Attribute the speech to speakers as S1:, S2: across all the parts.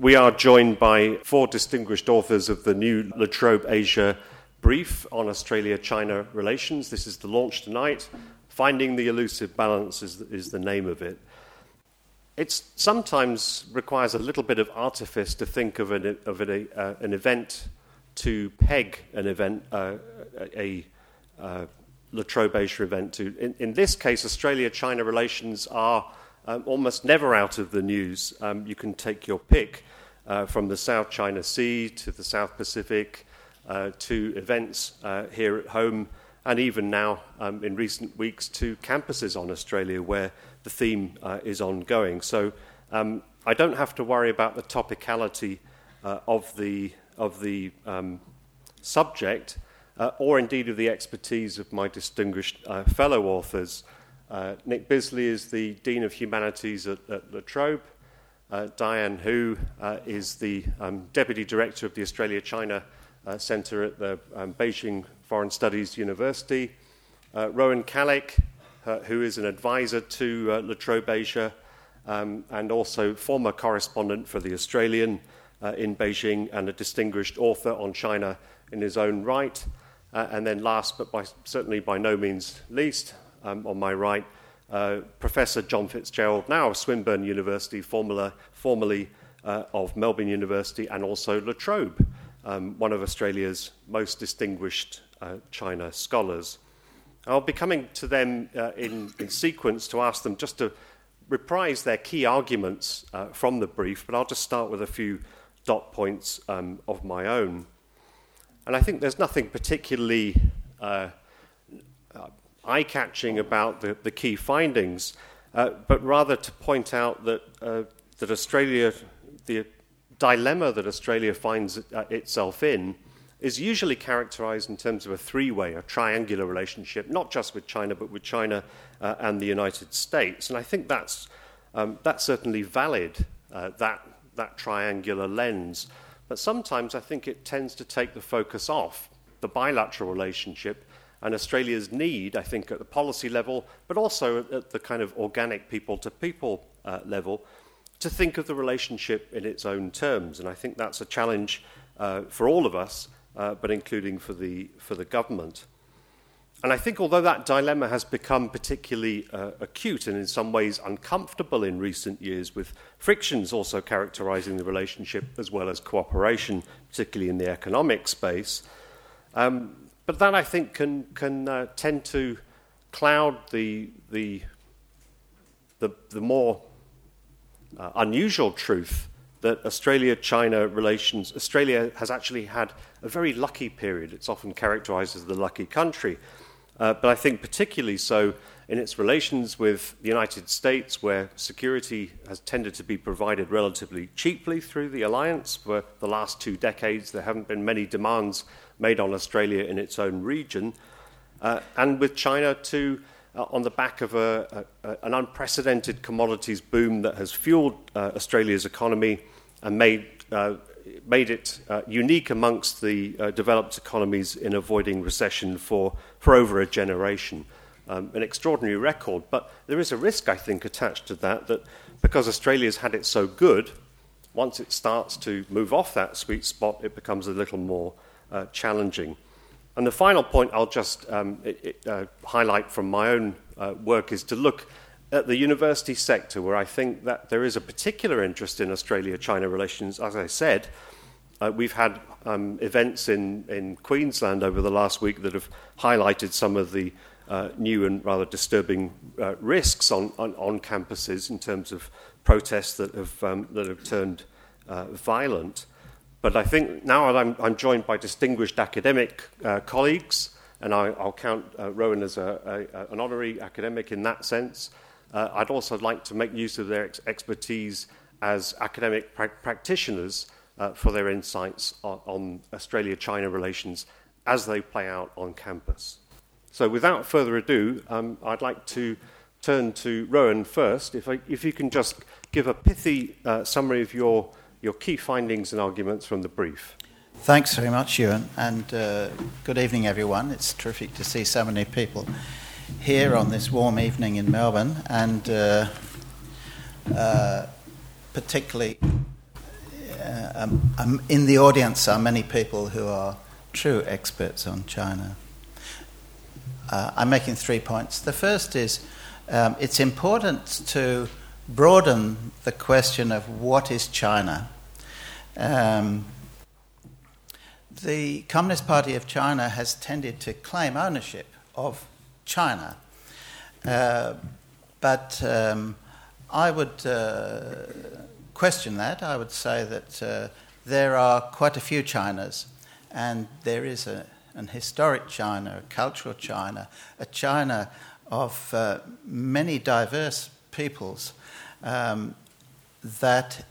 S1: we are joined by four distinguished authors of the new La Trobe Asia brief on Australia China relations. This is the launch tonight. Finding the Elusive Balance is, is the name of it. It sometimes requires a little bit of artifice to think of an, of an, uh, an event to peg an event, uh, a, uh, La Trobe Asia event to. In, in this case, Australia China relations are um, almost never out of the news. Um, you can take your pick uh, from the South China Sea to the South Pacific uh, to events uh, here at home, and even now um, in recent weeks to campuses on Australia where the theme uh, is ongoing. So um, I don't have to worry about the topicality uh, of the, of the um, subject. Uh, or indeed of the expertise of my distinguished fellow authors. Nick Bisley is the Dean of Humanities at, at La Trobe. Uh, Diane Hu uh, is the um, Deputy Director of the Australia China uh, Centre at the um, Beijing Foreign Studies University. Uh, Rowan Callick, uh, who is an advisor to uh, La Trobe Asia um, and also former correspondent for the Australian in Beijing and a distinguished author on China in his own right. and then, last but by, certainly by no means least, um, on my right, uh, Professor John Fitzgerald, now of Swinburne University, formerly, formerly uh, of Melbourne University, and also La Trobe, um, one of Australia's most distinguished uh, China scholars. I'll be coming to them uh, in, in, sequence to ask them just to reprise their key arguments uh, from the brief, but I'll just start with a few dot points um, of my own. And I think there's nothing particularly uh, eye catching about the, the key findings, uh, but rather to point out that, uh, that Australia, the dilemma that Australia finds uh, itself in, is usually characterized in terms of a three way, a triangular relationship, not just with China, but with China uh, and the United States. And I think that's, um, that's certainly valid, uh, that, that triangular lens. But sometimes I think it tends to take the focus off the bilateral relationship and Australia's need, I think, at the policy level, but also at the kind of organic people to people uh, level, to think of the relationship in its own terms. And I think that's a challenge uh, for all of us, uh, but including for the, for the government. And I think although that dilemma has become particularly uh, acute and in some ways uncomfortable in recent years, with frictions also characterizing the relationship as well as cooperation, particularly in the economic space, um, but that, I think, can, can uh, tend to cloud the, the, the, the more uh, unusual truth that Australia China relations, Australia has actually had a very lucky period. It's often characterized as the lucky country. Uh, but I think particularly so in its relations with the United States, where security has tended to be provided relatively cheaply through the alliance. For the last two decades, there haven't been many demands made on Australia in its own region, uh, and with China too. Uh, on the back of a, a, an unprecedented commodities boom that has fueled uh, Australia's economy and made, uh, made it uh, unique amongst the uh, developed economies in avoiding recession for, for over a generation. Um, an extraordinary record, but there is a risk, I think, attached to that, that because Australia's had it so good, once it starts to move off that sweet spot, it becomes a little more uh, challenging. And the final point I'll just um, it, it, uh, highlight from my own uh, work is to look at the university sector, where I think that there is a particular interest in Australia China relations. As I said, uh, we've had um, events in, in Queensland over the last week that have highlighted some of the uh, new and rather disturbing uh, risks on, on, on, campuses in terms of protests that have, um, that have turned uh, violent. But I think now I'm, I'm joined by distinguished academic uh, colleagues, and I, will count uh, Rowan as a, a, an honorary academic in that sense. Uh, I'd also like to make use of their ex- expertise as academic pra- practitioners uh, for their insights on, on Australia China relations as they play out on campus. So, without further ado, um, I'd like to turn to Rowan first. If, I, if you can just give a pithy uh, summary of your your key findings and arguments from the brief.
S2: Thanks very much, Euan, and uh, good evening, everyone. It's terrific to see so many people here on this warm evening in Melbourne, and uh, uh, particularly uh, um, um, in the audience are many people who are true experts on China. Uh, I'm making three points. The first is um, it's important to broaden the question of what is China. Um, the Communist Party of China has tended to claim ownership of China. Uh, but um, I would uh, question that. I would say that uh, there are quite a few Chinas, and there is a, an historic China, a cultural China, a China of uh, many diverse peoples um, that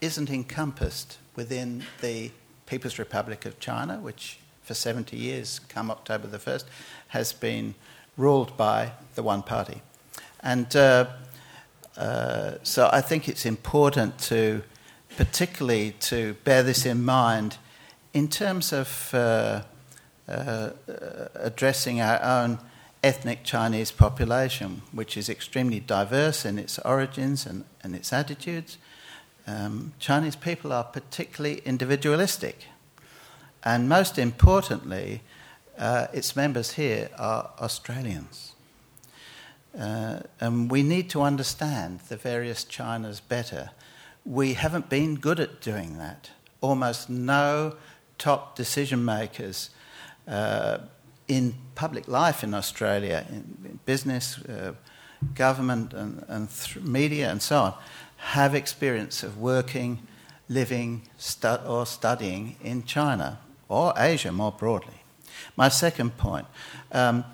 S2: isn't encompassed within the People's Republic of China, which for 70 years, come October the 1st, has been ruled by the one party. And uh, uh, so I think it's important to, particularly to bear this in mind in terms of uh, uh addressing our own ethnic Chinese population, which is extremely diverse in its origins and, and its attitudes. Um, Chinese people are particularly individualistic. And most importantly, uh, its members here are Australians. Uh, and we need to understand the various Chinas better. We haven't been good at doing that. Almost no top decision makers uh, in public life in Australia, in, in business, uh, government, and, and media, and so on, have experience of working, living, stu- or studying in China or Asia more broadly. My second point. Um,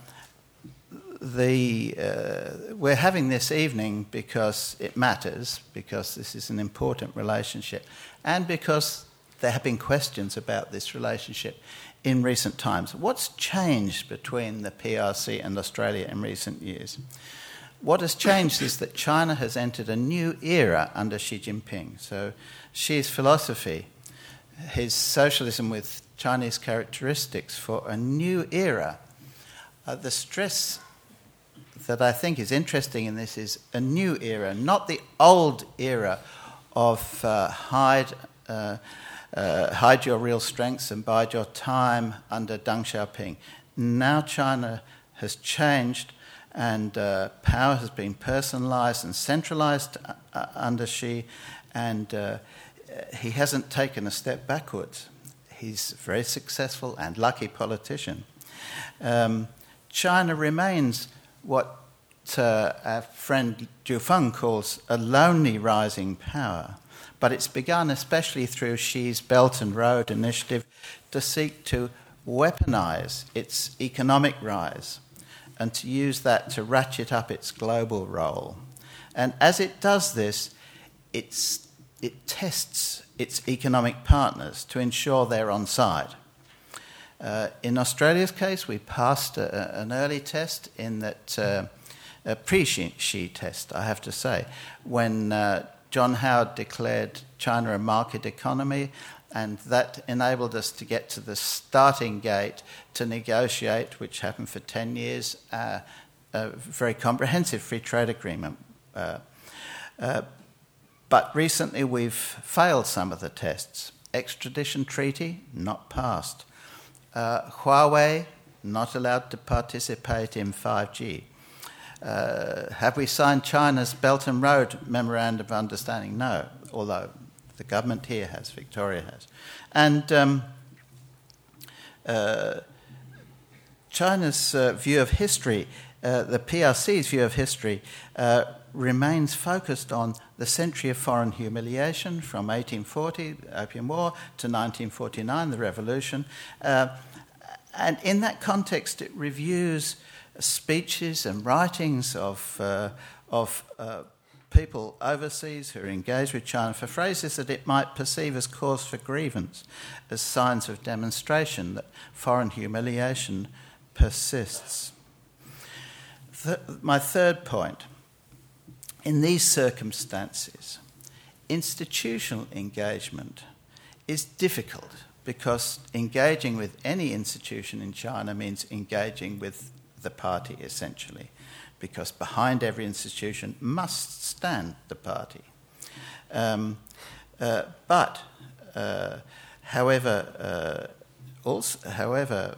S2: the, uh, we're having this evening because it matters, because this is an important relationship, and because there have been questions about this relationship in recent times. What's changed between the PRC and Australia in recent years? What has changed is that China has entered a new era under Xi Jinping. So, Xi's philosophy, his socialism with Chinese characteristics for a new era. Uh, the stress that I think is interesting in this is a new era, not the old era of uh, hide, uh, uh, hide your real strengths and bide your time under Deng Xiaoping. Now China has changed and uh, power has been personalized and centralized uh, uh, under Xi, and he hasn't taken a step backwards. He's a very successful and lucky politician. Um, China remains what uh, our friend Zhu Feng calls a lonely rising power. But it's begun, especially through Xi's Belt and Road initiative, to seek to weaponize its economic rise and to use that to ratchet up its global role. And as it does this, it tests its economic partners to ensure they're on side. Uh, in Australia's case, we passed a, an early test in that uh, a pre-Xi test, I have to say, when uh, John Howard declared China a market economy, and that enabled us to get to the starting gate to negotiate, which happened for 10 years, uh, a very comprehensive free trade agreement. Uh, uh, but recently we've failed some of the tests. Extradition treaty, not passed. Uh, Huawei, not allowed to participate in 5G. Uh, have we signed China's Belt and Road Memorandum of Understanding? No, although the government here has, Victoria has. And um, uh, China's uh, view of history, uh, the PRC's view of history, uh, remains focused on the century of foreign humiliation from 1840, the Opium War, to 1949, the Revolution. And in that context, it reviews speeches and writings of, uh, of uh, people overseas who are engaged with China for phrases that it might perceive as cause for grievance, as signs of demonstration that foreign humiliation persists. The, my third point in these circumstances, institutional engagement is difficult because engaging with any institution in China means engaging with the party essentially, because behind every institution must stand the party. Um, uh, but uh, however, uh, also, however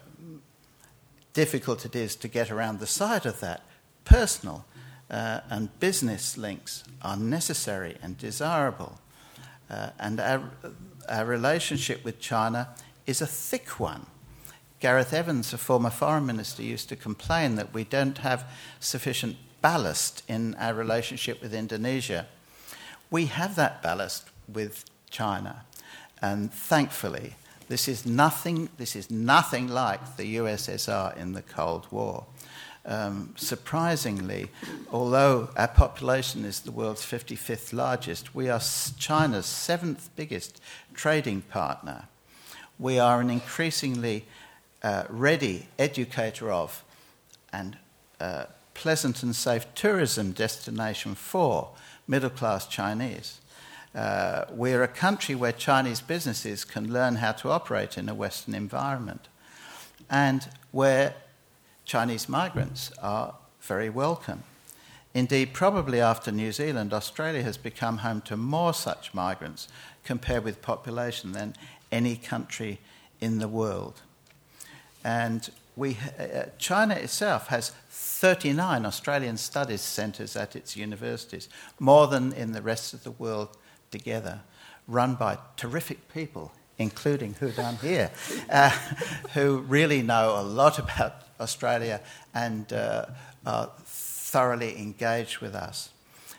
S2: difficult it is to get around the side of that, personal uh, and business links are necessary and desirable. Uh, and our, our relationship with China is a thick one. Gareth Evans, a former foreign minister, used to complain that we don't have sufficient ballast in our relationship with Indonesia. We have that ballast with China, and thankfully, this is nothing, this is nothing like the USSR in the Cold War. Um, surprisingly, although our population is the world's 55th largest, we are China's seventh biggest trading partner. We are an increasingly uh, ready educator of and uh, pleasant and safe tourism destination for middle class Chinese. Uh, we're a country where Chinese businesses can learn how to operate in a Western environment and where Chinese migrants are very welcome. Indeed, probably after New Zealand, Australia has become home to more such migrants compared with population than any country in the world. And we, uh, China itself has 39 Australian studies centres at its universities, more than in the rest of the world together, run by terrific people, including who down here, uh, who really know a lot about Australia and uh, are thoroughly engaged with us.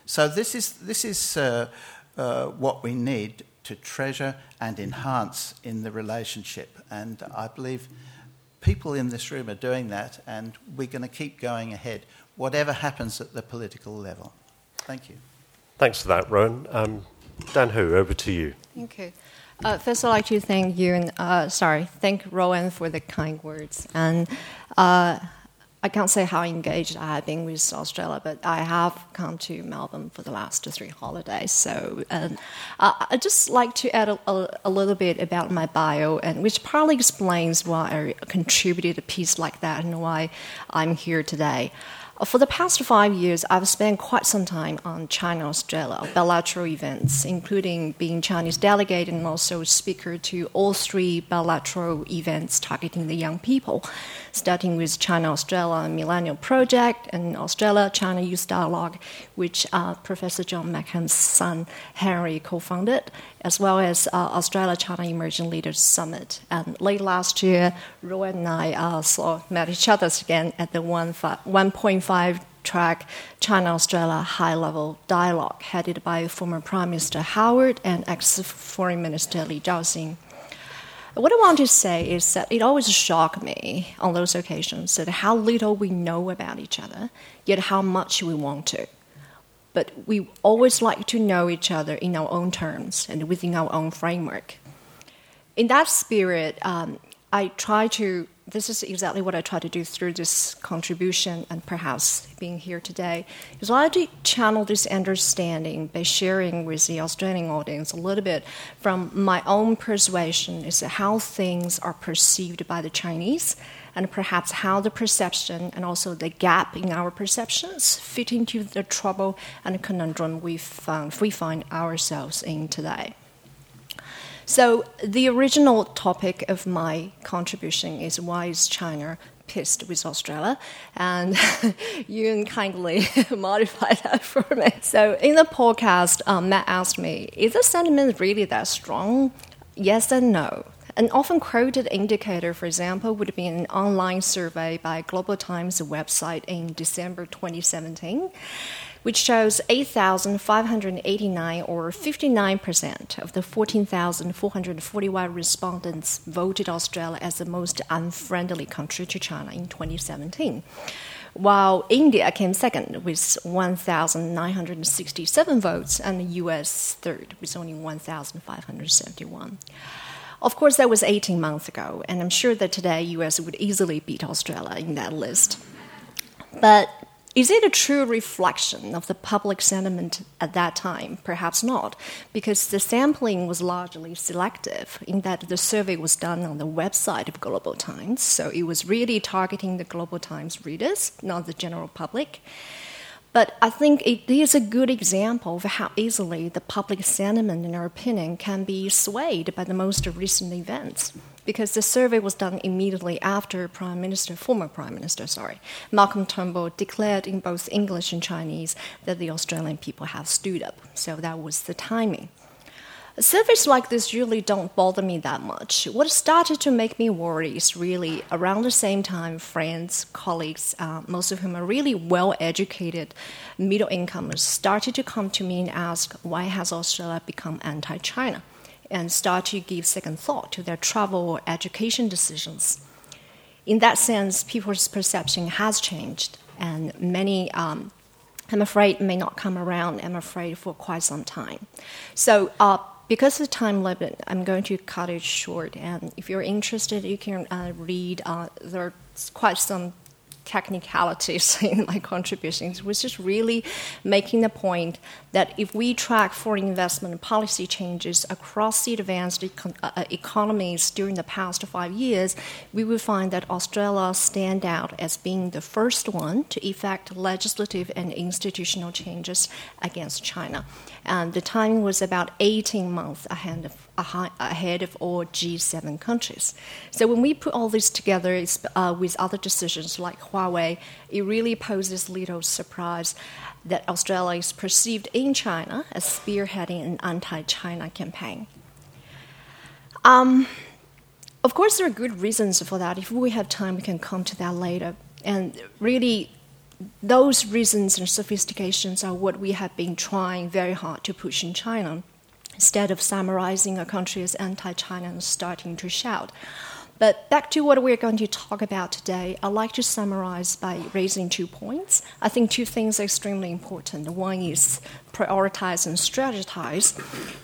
S2: So this is this is uh, uh, what we need to treasure and enhance in the relationship, and I believe people in this room are doing that, and we're going to keep going ahead, whatever happens at the political level. Thank you.
S1: Thanks for that, Rowan. Um, Dan Hu, over to you.
S3: Thank you. Uh, first, I'd like to thank you and uh, sorry, thank Rowan for the kind words. And uh, I can't say how engaged I have been with Australia, but I have come to Melbourne for the last three holidays. So um, I'd just like to add a, a, a, little bit about my bio, and which partly explains why I contributed a piece like that and why I'm here today. For the past five years, I've spent quite some time on China Australia bilateral events, including being Chinese delegate and also speaker to all three bilateral events targeting the young people, starting with China Australia Millennial Project and Australia China Youth Dialogue, which uh, Professor John Makeham's son Henry co founded, as well as uh, Australia China Emerging Leaders Summit. And late last year, Roy and I uh, saw, met each other again at the 1.5 track China Australia high level dialogue, headed by former Prime Minister Howard and ex Foreign Minister Li Zhaoxing. What I want to say is that it always shocked me on those occasions that how little we know about each other, yet how much we want to but we always like to know each other in our own terms and within our own framework. In that spirit, um, I try to, this is exactly what I try to do through this contribution and perhaps being here today, is I to channel this understanding by sharing with the Australian audience a little bit from my own persuasion as to how things are perceived by the Chinese and perhaps how the perception and also the gap in our perceptions fit into the trouble and conundrum we, found, we find ourselves in today. So, the original topic of my contribution is why is China pissed with Australia, and Yun kindly modified that for me. So, in the podcast, um, Matt asked me, Is the sentiment really that strong? Yes and no. An often quoted indicator, for example, would be an online survey by Global Times website in December 2017 which shows 8,589 or 59% of the 14,441 respondents voted Australia as the most unfriendly country to China in 2017. While India came second with 1,967 votes, and the US third with only 1,571. Of course, that was 18 months ago, and I'm sure that today US would easily beat Australia in that list. But is it a true reflection of the public sentiment at that time? Perhaps not, because the sampling was largely selective in that the survey was done on the website of Global Times, so it was really targeting the Global Times readers, not the general public. But I think it is a good example of how easily the public sentiment and our opinion can be swayed by the most recent events. Because the survey was done immediately after Prime Minister, former Prime Minister, sorry, Malcolm Turnbull declared in both English and Chinese that the Australian people have stood up. So that was the timing. Surveys like this really don't bother me that much. What started to make me worry is really around the same time, friends, colleagues, uh, most of whom are really well educated middle incomers, started to come to me and ask, why has Australia become anti China? And start to give second thought to their travel or education decisions. In that sense, people's perception has changed, and many um, I'm afraid may not come around, I'm afraid, for quite some time. So, uh, because of the time limit, I'm going to cut it short. And if you're interested, you can uh, read. Uh, there's quite some technicalities in my contributions, which is really making the point that if we track foreign investment policy changes across the advanced econ- uh, uh, economies during the past five years, we will find that Australia stand out as being the first one to effect legislative and institutional changes against China. And the timing was about 18 months ahead of ahead of all G7 countries. So when we put all this together uh, with other decisions like Huawei, it really poses little surprise that Australia is perceived in China as spearheading an anti-China campaign. Um, of course, there are good reasons for that. If we have time, we can come to that later. And really, those reasons and sophistications are what we have been trying very hard to push in China instead of summarizing a country as anti China and starting to shout. But back to what we're going to talk about today, I'd like to summarize by raising two points. I think two things are extremely important. One is prioritize and strategize,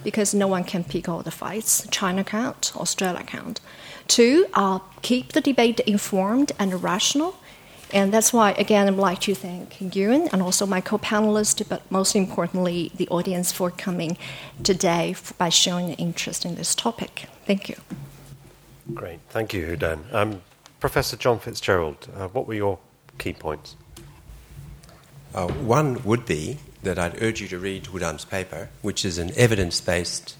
S3: because no one can pick all the fights. China can't, Australia can't. Two, uh, keep the debate informed and rational and that's why, again, I'd like to thank Euan and also my co panelists, but most importantly, the audience for coming today by showing an interest in this topic. Thank you.
S1: Great. Thank you, Hu Dan. Um, Professor John Fitzgerald, uh, what were your key points?
S4: Uh, one would be that I'd urge you to read Hu Dan's paper, which is an evidence based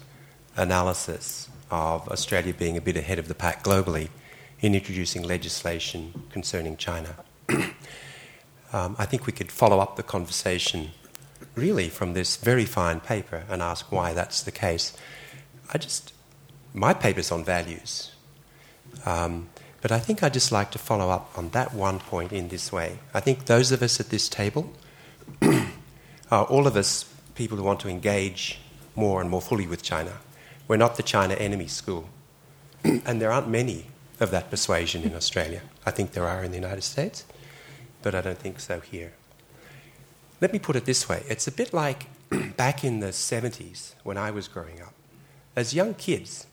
S4: analysis of Australia being a bit ahead of the pack globally in introducing legislation concerning China. um, I think we could follow up the conversation really from this very fine paper and ask why that's the case. I just, my paper's on values. Um, but I think I'd just like to follow up on that one point in this way. I think those of us at this table all of us people who want to engage more and more fully with China. We're not the China enemy school. and there aren't many of that persuasion in Australia. I think there are in the United States but I don't think so here. Let me put it this way it's a bit like back in the 70s when I was growing up. As young kids,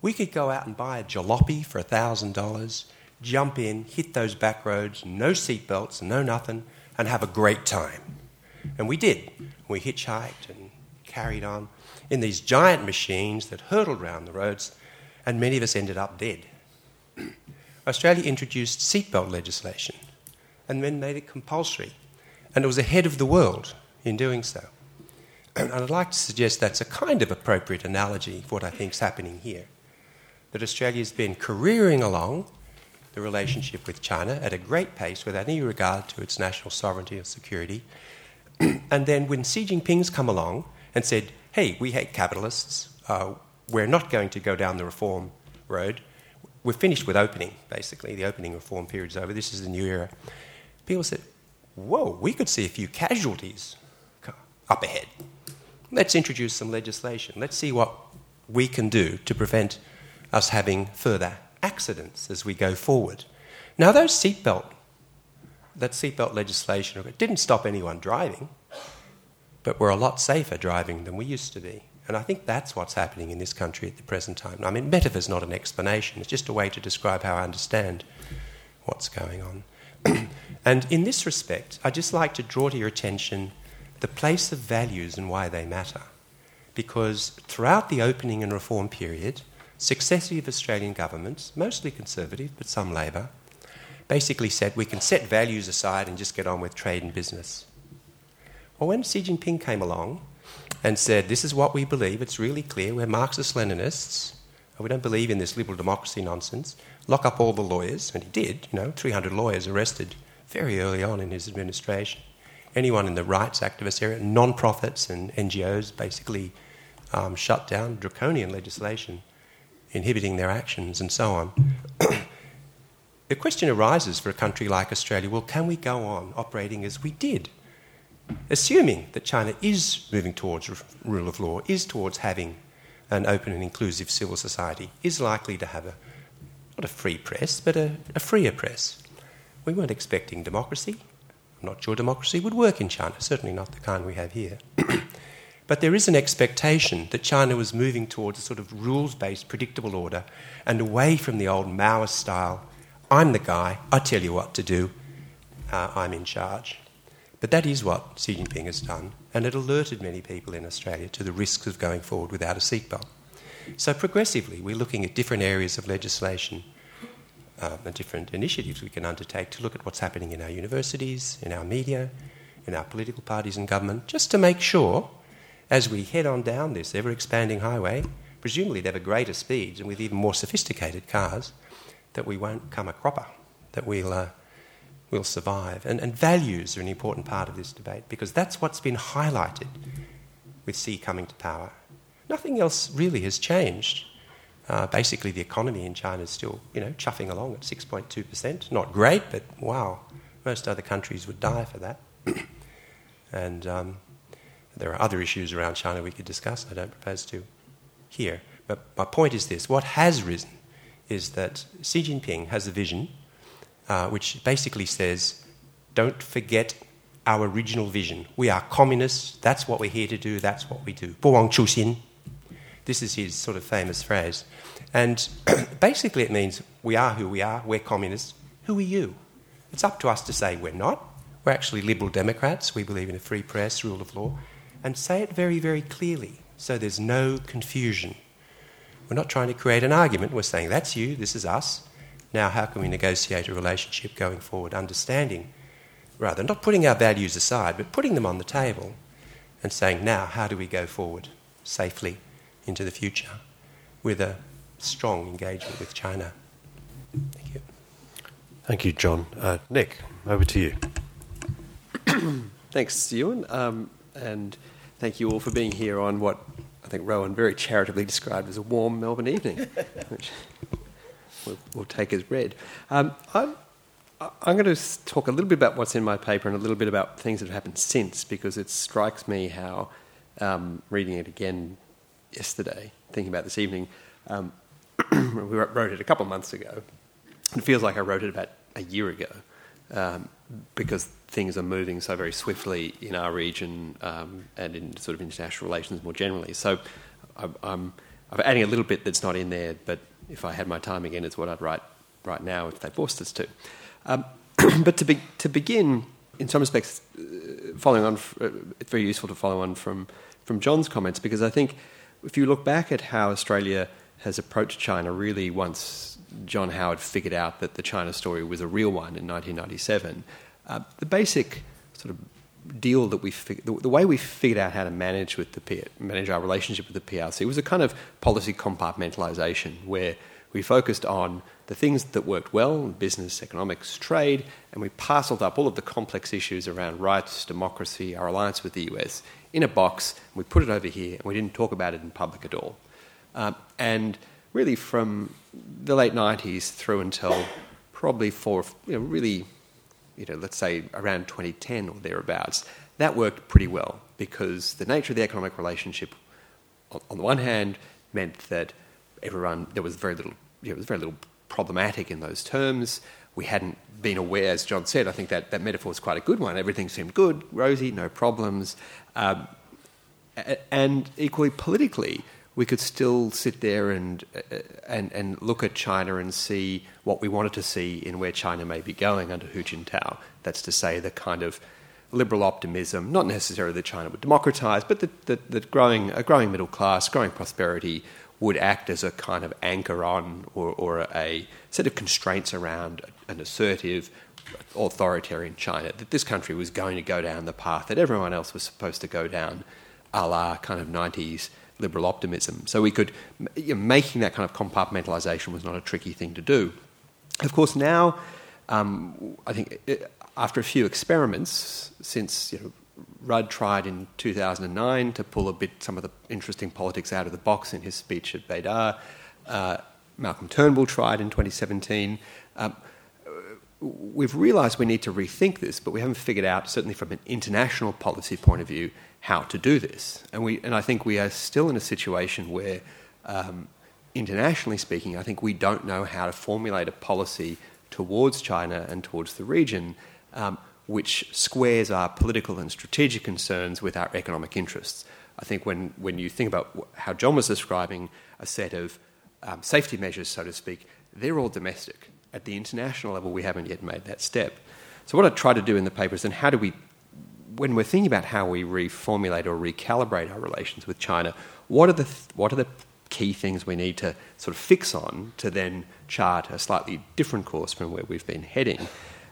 S4: we could go out and buy a jalopy for $1,000, jump in, hit those back roads, no seatbelts, no nothing, and have a great time. And we did. We hitchhiked and carried on in these giant machines that hurtled around the roads, and many of us ended up dead. Australia introduced seatbelt legislation and then made it compulsory. And it was ahead of the world in doing so. And I'd like to suggest that's a kind of appropriate analogy for what I think is happening here. That Australia's been careering along the relationship with China at a great pace without any regard to its national sovereignty or security. and then when Xi Jinping's come along and said, hey, we hate capitalists, uh, we're not going to go down the reform road, we're finished with opening, basically. The opening reform period is over. This is the new era people said, whoa, we could see a few casualties up ahead. Let's introduce some legislation. Let's see what we can do to prevent us having further accidents as we go forward. Now, those seatbelt, that seatbelt legislation it didn't stop anyone driving, but we're a lot safer driving than we used to be. And I think that's what's happening in this country at the present time. I mean, metaphor's not an explanation, it's just a way to describe how I understand what's going on. and in this respect, I'd just like to draw to your attention the place of values and why they matter. Because throughout the opening and reform period, successive Australian governments, mostly conservative but some Labor, basically said we can set values aside and just get on with trade and business. Well, when Xi Jinping came along and said, This is what we believe, it's really clear, we're Marxist Leninists, we don't believe in this liberal democracy nonsense, lock up all the lawyers, and he did, you know, 300 lawyers arrested very early on in his administration. Anyone in the rights activist area, non profits and NGOs basically um, shut down draconian legislation inhibiting their actions and so on. the question arises for a country like Australia well, can we go on operating as we did? Assuming that China is moving towards rule of law, is towards having an open and inclusive civil society, is likely to have a, not a free press, but a, a freer press. We weren't expecting democracy. I'm not sure democracy would work in China, certainly not the kind we have here. But there is an expectation that China was moving towards a sort of rules based, predictable order and away from the old Maoist style I'm the guy, I tell you what to do, uh, I'm in charge. But that is what Xi Jinping has done, and it alerted many people in Australia to the risks of going forward without a seatbelt. So, progressively, we're looking at different areas of legislation uh, and different initiatives we can undertake to look at what's happening in our universities, in our media, in our political parties and government, just to make sure as we head on down this ever expanding highway, presumably at ever greater speeds and with even more sophisticated cars, that we won't come a cropper, that we'll, uh, we'll survive. And, and values are an important part of this debate because that's what's been highlighted with Xi coming to power. Nothing else really has changed. Uh, basically, the economy in China is still, you know, chuffing along at 6.2%. Not great, but wow, most other countries would die for that. and um, there are other issues around China we could discuss. I don't propose to here. But my point is this what has risen is that Xi Jinping has a vision uh, which basically says, don't forget our original vision. We are communists. That's what we're here to do. That's what we do. Wang Chuxin. This is his sort of famous phrase. And basically, it means we are who we are. We're communists. Who are you? It's up to us to say we're not. We're actually liberal democrats. We believe in a free press, rule of law. And say it very, very clearly so there's no confusion. We're not trying to create an argument. We're saying that's you, this is us. Now, how can we negotiate a relationship going forward, understanding, rather, not putting our values aside, but putting them on the table and saying, now, how do we go forward safely into the future with a strong engagement with China? Thank you.
S1: Thank you, John. Uh, Nick, over to you.
S5: Thanks, Euan. Um, and thank you all for being here on what I think Rowan very charitably described as a warm Melbourne evening, which we'll, we'll, take as read. Um, I'm, I'm going to talk a little bit about what's in my paper and a little bit about things that have happened since, because it strikes me how, um, reading it again yesterday, thinking about this evening, um, we wrote it a couple of months ago. It feels like I wrote it about a year ago um, because things are moving so very swiftly in our region um, and in sort of international relations more generally. So I'm, I'm, adding a little bit that's not in there, but if I had my time again, it's what I'd write right now if they forced us to. Um, but to, be, to begin, in some respects, uh, following on, uh, it's very useful to follow on from, from John's comments because I think if you look back at how Australia has approached China really once John Howard figured out that the China story was a real one in 1997, uh, the basic sort of deal that we fig- the, the, way we figured out how to manage with the P- manage our relationship with the PRC was a kind of policy compartmentalization where we focused on the things that worked well business, economics, trade, and we parceled up all of the complex issues around rights, democracy, our alliance with the US in a box. We put it over here, and we didn't talk about it in public at all. Um, and really, from the late 90s through until probably for you know, really you know, let's say around 2010 or thereabouts, that worked pretty well because the nature of the economic relationship, on the one hand, meant that everyone there was very little, you know, it was very little problematic in those terms. We hadn't been aware, as John said. I think that that metaphor is quite a good one. Everything seemed good, rosy, no problems, um, and equally politically, we could still sit there and, uh, and, and look at China and see what we wanted to see in where China may be going under Hu Jintao. That's to say, the kind of liberal optimism, not necessarily that China would democratize, but that, that, that growing, a growing middle class, growing prosperity would act as a kind of anchor on or, or a set of constraints around an assertive, authoritarian China, that this country was going to go down the path that everyone else was supposed to go down, a la kind of 90s liberal optimism. So we could, you know, making that kind of compartmentalization was not a tricky thing to do. Of course, now, um, I think it, after a few experiments, since you know, Rudd tried in 2009 to pull a bit some of the interesting politics out of the box in his speech at Beida. Uh, Malcolm Turnbull tried in 2017. Um, we've realised we need to rethink this, but we haven't figured out, certainly from an international policy point of view, how to do this. And, we, and I think we are still in a situation where, um, internationally speaking, I think we don't know how to formulate a policy towards China and towards the region um, which squares our political and strategic concerns with our economic interests. I think when, when you think about how John was describing a set of um, safety measures, so to speak, they're all domestic. At the international level, we haven't yet made that step. So, what I try to do in the paper is then how do we when we're thinking about how we reformulate or recalibrate our relations with China, what are the th- what are the key things we need to sort of fix on to then chart a slightly different course from where we've been heading?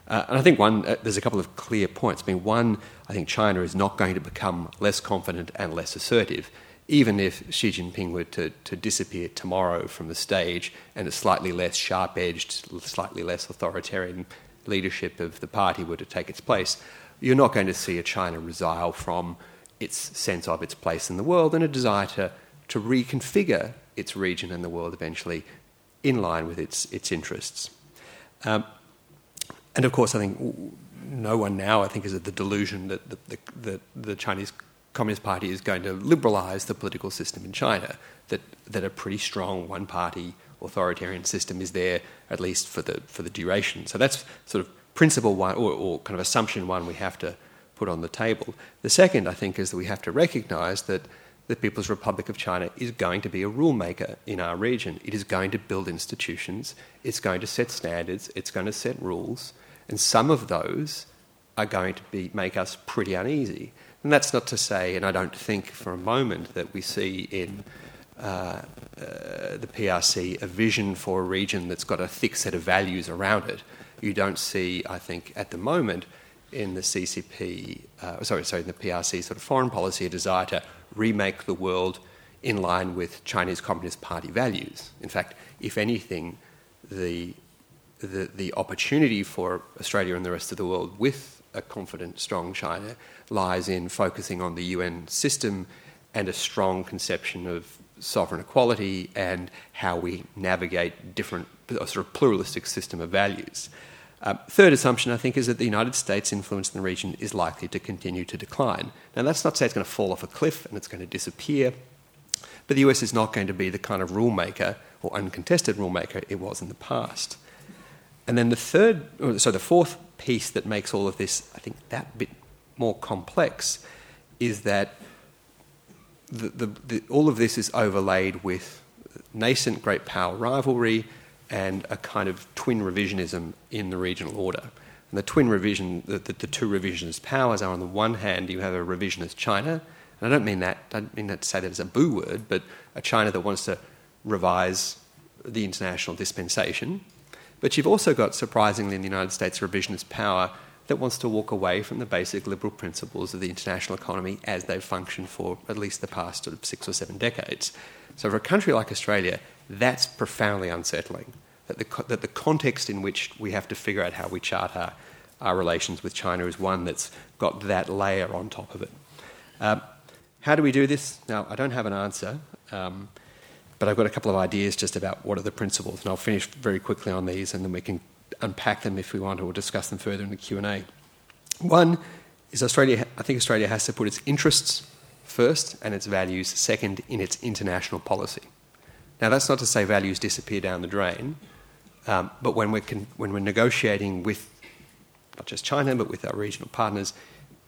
S5: Uh, and I think one, uh, there's a couple of clear points. I mean, one, I think China is not going to become less confident and less assertive, even if Xi Jinping were to, to disappear tomorrow from the stage and a slightly less sharp edged, slightly less authoritarian leadership of the party were to take its place you're not going to see a China resile from its sense of its place in the world and a desire to, to reconfigure its region and the world eventually in line with its, its interests. Um, and of course, I think no one now, I think, is at the delusion that the, the, the, the Chinese Communist Party is going to liberalise the political system in China, that, that a pretty strong one party authoritarian system is there, at least for the, for the duration. So that's sort of principle one, or, or kind of assumption one, we have to put on the table. The second, I think, is that we have to recognise that the People's Republic of China is going to be a rule maker in our region. It is going to build institutions, it's going to set standards, it's going to set rules, and some of those are going to be, make us pretty uneasy. And that's not to say, and I don't think for a moment that we see in uh, uh, the PRC a vision for a region that's got a thick set of values around it you don't see, I think, at the moment in the CCP, uh, sorry, sorry, in the PRC sort of foreign policy, a desire to remake the world in line with Chinese Communist Party values. In fact, if anything, the, the, the opportunity for Australia and the rest of the world with a confident, strong China lies in focusing on the UN system and a strong conception of sovereign equality and how we navigate different, sort of pluralistic system of values. Uh, third assumption, I think, is that the United States' influence in the region is likely to continue to decline. Now, that's not to say it's going to fall off a cliff and it's going to disappear, but the US is not going to be the kind of rulemaker or uncontested rulemaker it was in the past. And then the third, so the fourth piece that makes all of this, I think, that bit more complex is that the, the, the, all of this is overlaid with nascent great power rivalry and a kind of twin revisionism in the regional order. And the twin revision, the, the, two revisionist powers are on the one hand, you have a revisionist China, and I don't mean that, I don't mean that to say that as a boo word, but a China that wants to revise the international dispensation. But you've also got, surprisingly, in the United States, revisionist power that wants to walk away from the basic liberal principles of the international economy as they've functioned for at least the past sort of six or seven decades. So, for a country like Australia, that's profoundly unsettling. That the, that the context in which we have to figure out how we chart our, our relations with China is one that's got that layer on top of it. Um, how do we do this? Now, I don't have an answer, um, but I've got a couple of ideas just about what are the principles, and I'll finish very quickly on these, and then we can unpack them if we want, or discuss them further in the Q and A. One is Australia. I think Australia has to put its interests first and its values second in its international policy. Now, that's not to say values disappear down the drain, um, but when we're, con- when we're negotiating with not just China, but with our regional partners,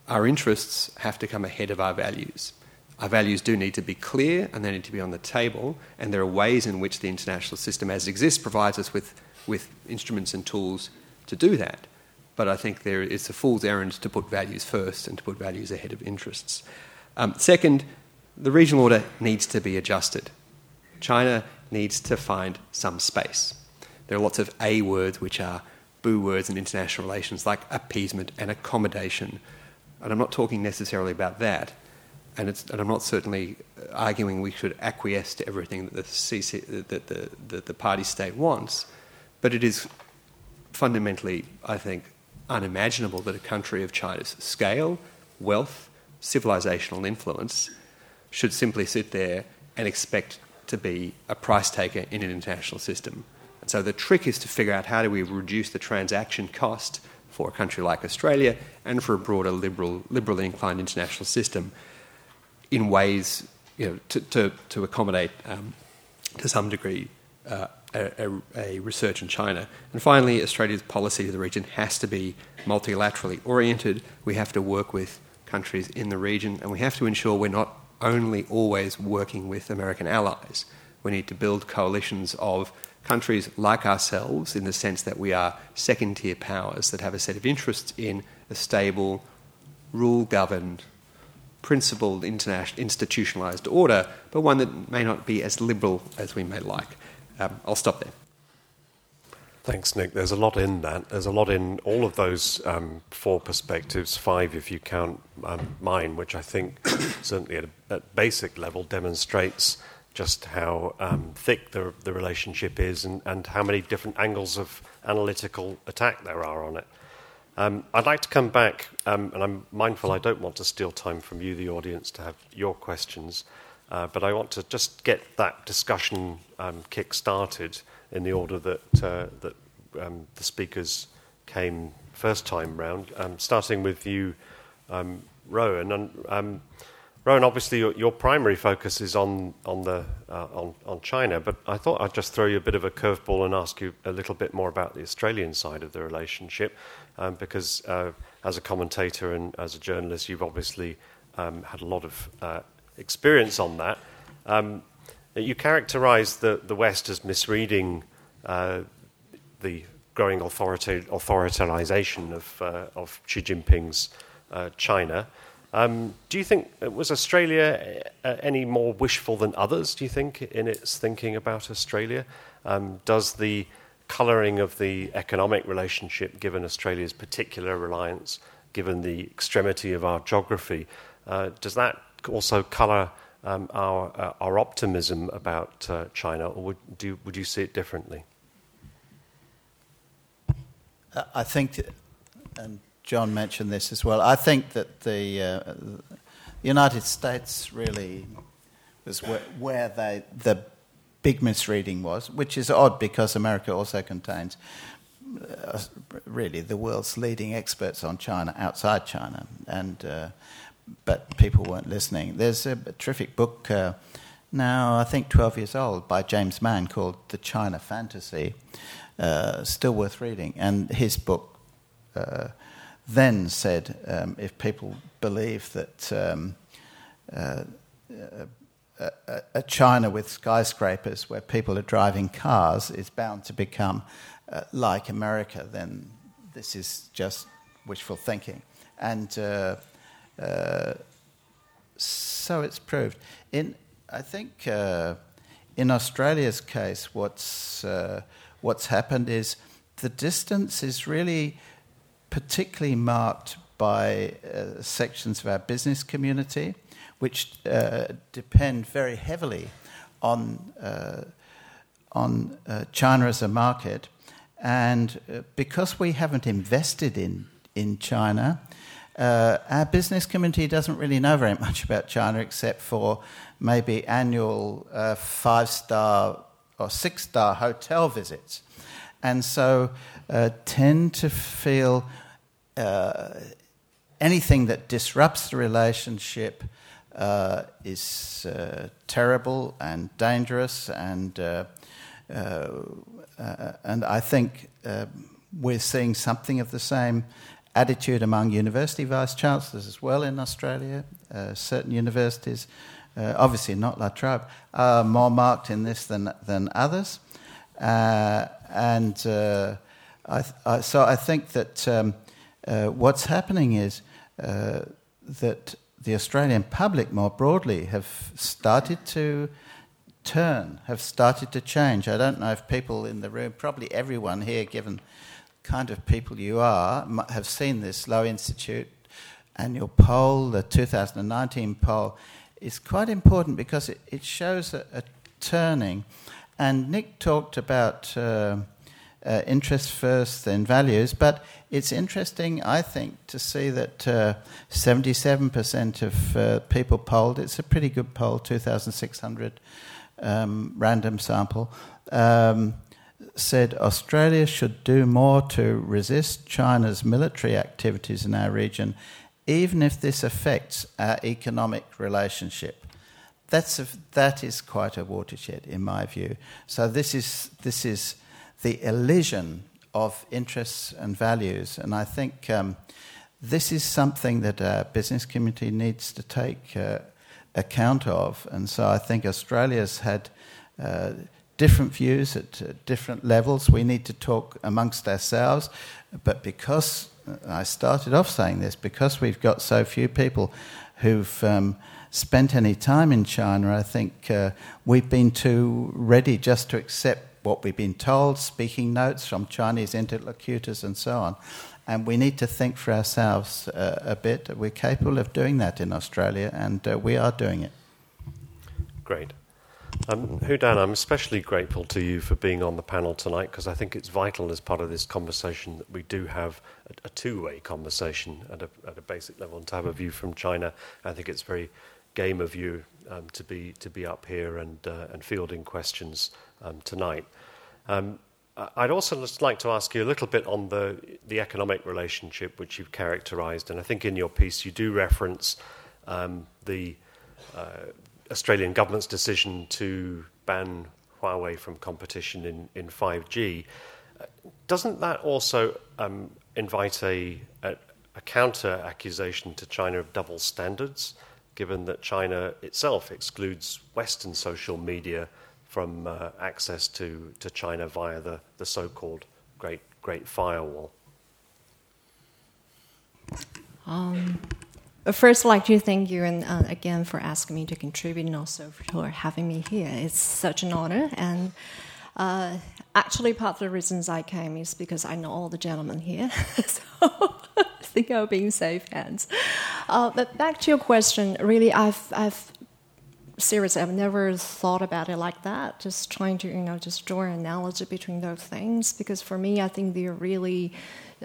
S5: our interests have to come ahead of our values. Our values do need to be clear and they need to be on the table, and there are ways in which the international system as it exists provides us with, with instruments and tools to do that. But I think there is a fool's errand to put values first and to put values ahead of interests. Um, second, the regional order needs to be adjusted. China needs to find some space. There are lots of A words which are boo words in international relations like appeasement and accommodation. And I'm not talking necessarily about that. And, and I'm not certainly arguing we should acquiesce to everything that the, CC, that the, the, the party state wants. But it is fundamentally, I think, unimaginable that a country of China's scale, wealth, civilizational influence should simply sit there and expect to be a price taker in an international system. And so the trick is to figure out how do we reduce the transaction cost for a country like Australia and for a broader liberal, liberally inclined international system in ways you know, to, to, to accommodate um, to some degree uh, a, a, a, research in China. And finally, Australia's policy to the region has to be multilaterally oriented. We have to work with countries in the region, and we have to ensure we're not only always working with American allies. We need to build coalitions of countries like ourselves in the sense that we are second tier powers that have a set of interests in a stable, rule governed, principled, international institutionalized order, but one that may not be as liberal as we may like. Um, I'll stop there.
S1: Thanks, Nick. There's a lot in that. There's a lot in all of those um, four perspectives, five if you count um, mine, which I think certainly at a at basic level demonstrates just how um, thick the, the relationship is and, and how many different angles of analytical attack there are on it. Um, I'd like to come back, um, and I'm mindful I don't want to steal time from you, the audience, to have your questions, uh, but I want to just get that discussion um, kick started in the order that, uh, that um, the speakers came first time round, um, starting with you, um, Rowan. And, um, Rowan, obviously, your, your, primary focus is on, on, the, uh, on, on China, but I thought I'd just throw you a bit of a curveball and ask you a little bit more about the Australian side of the relationship, um, because uh, as a commentator and as a journalist, you've obviously um, had a lot of uh, experience on that. Um, you characterize the, the West as misreading uh, the growing authorita- authoritarianization of, uh, of Xi Jinping's uh, China. Um, do you think uh, was Australia uh, any more wishful than others? Do you think in its thinking about Australia? Um, does the colouring of the economic relationship, given Australia's particular reliance, given the extremity of our geography, uh, does that also colour um, our, uh, our optimism about uh, China, or would, do, would you see it differently?
S2: I think, and John mentioned this as well, I think that the, uh, the United States really was where, where they, the big misreading was, which is odd because America also contains uh, really the world's leading experts on China outside China. And uh, but people weren't listening. There's a, terrific book uh, now, I think 12 years old, by James Mann called The China Fantasy, uh, still worth reading. And his book uh, then said um, if people believe that um, uh, a, China with skyscrapers where people are driving cars is bound to become uh, like America, then this is just wishful thinking. And uh, uh, so it's proved. In, I think uh, in Australia's case, what's, uh, what's happened is the distance is really particularly marked by uh, sections of our business community, which uh, depend very heavily on, on China as a market. And because we haven't invested in, in China, uh, our business community doesn't really know very much about China except for maybe annual uh, five star or six star hotel visits. And so uh, tend to feel uh, anything that disrupts the relationship uh, is uh, terrible and dangerous. And, and I think we're seeing something of the same attitude among university vice chancellors as well in Australia. Uh, certain universities, uh, obviously not La Trobe, are more marked in this than, than others. Uh, and uh, I th- I, so I think that um, uh, what's happening is uh, that the Australian public more broadly have started to turn, have started to change. I don't know if people in the room, probably everyone here, given kind of people you are have seen this Lowy Institute annual poll, the 2019 poll, is quite important because it, it shows a, a, turning. And Nick talked about uh, uh, interest first, then values, but it's interesting, I think, to see that uh, 77% of uh, people polled, it's a pretty good poll, 2,600 um, random sample. Um, said Australia should do more to resist China's military activities in our region, even if this affects our economic relationship. That's a, that is quite a watershed, in my view. So this is this is the elision of interests and values, and I think um, this is something that our business community needs to take uh, account of. And so I think Australia's had. Uh, different views at uh, different levels. We need to talk amongst ourselves. But because I started off saying this, because we've got so few people who've um, spent any time in China, I think uh, we've been too ready just to accept what we've been told, speaking notes from Chinese interlocutors, and so on. And we need to think for ourselves uh, a bit. We're capable of doing that in Australia, and uh, we are doing it.
S1: Great. Um, Hudan, I'm especially grateful to you for being on the panel tonight because I think it's vital as part of this conversation that we do have a, a two way conversation at a, at a basic level and to have a view from China. I think it's very game of you um, to, be, to be up here and, uh, and fielding questions um, tonight. Um, I'd also just like to ask you a little bit on the, the economic relationship which you've characterized, and I think in your piece you do reference um, the uh, Australian government's decision to ban Huawei from competition in, in 5G, doesn't that also um, invite a, a, a counter accusation to China of double standards, given that China itself excludes Western social media from uh, access to, to China via the, the so called Great, Great Firewall?
S3: Um, First, I'd like to thank you and uh, again for asking me to contribute and also for having me here. It's such an honor. And uh, actually, part of the reasons I came is because I know all the gentlemen here. so I think I'll be in safe hands. Uh, but back to your question, really, I've, I've seriously, I've never thought about it like that. Just trying to, you know, just draw an analogy between those things because for me, I think they're really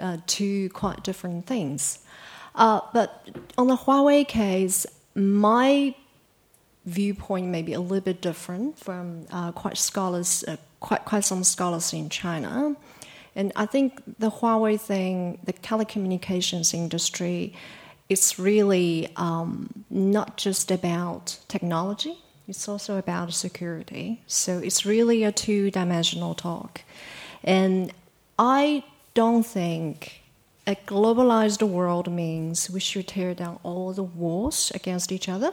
S3: uh, two quite different things. Uh, but on the Huawei case, my viewpoint may be a little bit different from uh, quite scholars, uh, quite quite some scholars in China. And I think the Huawei thing, the telecommunications industry, is really um, not just about technology. It's also about security. So it's really a two-dimensional talk, and I don't think a globalized world means we should tear down all the walls against each other.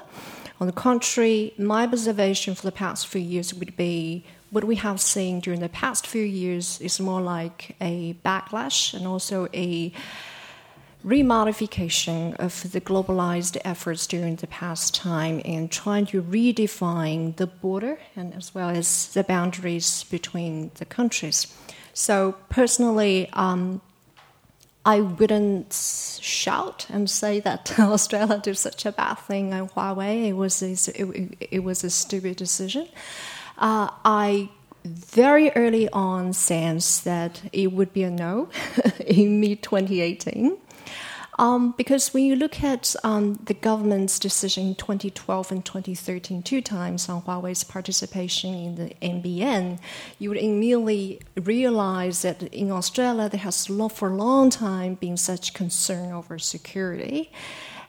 S3: On the contrary, my observation for the past few years would be what we have seen during the past few years is more like a backlash and also a remodification of the globalized efforts during the past time and trying to redefine the border and as well as the boundaries between the countries. So personally, um, I wouldn't shout and say that Australia did such a bad thing on Huawei. It was a, it, it was a stupid decision. Uh, I very early on sensed that it would be a no in mid 2018. Um, because when you look at um, the government's decision in 2012 and 2013, two times on Huawei's participation in the NBN, you would immediately realize that in Australia there has for a long time been such concern over security.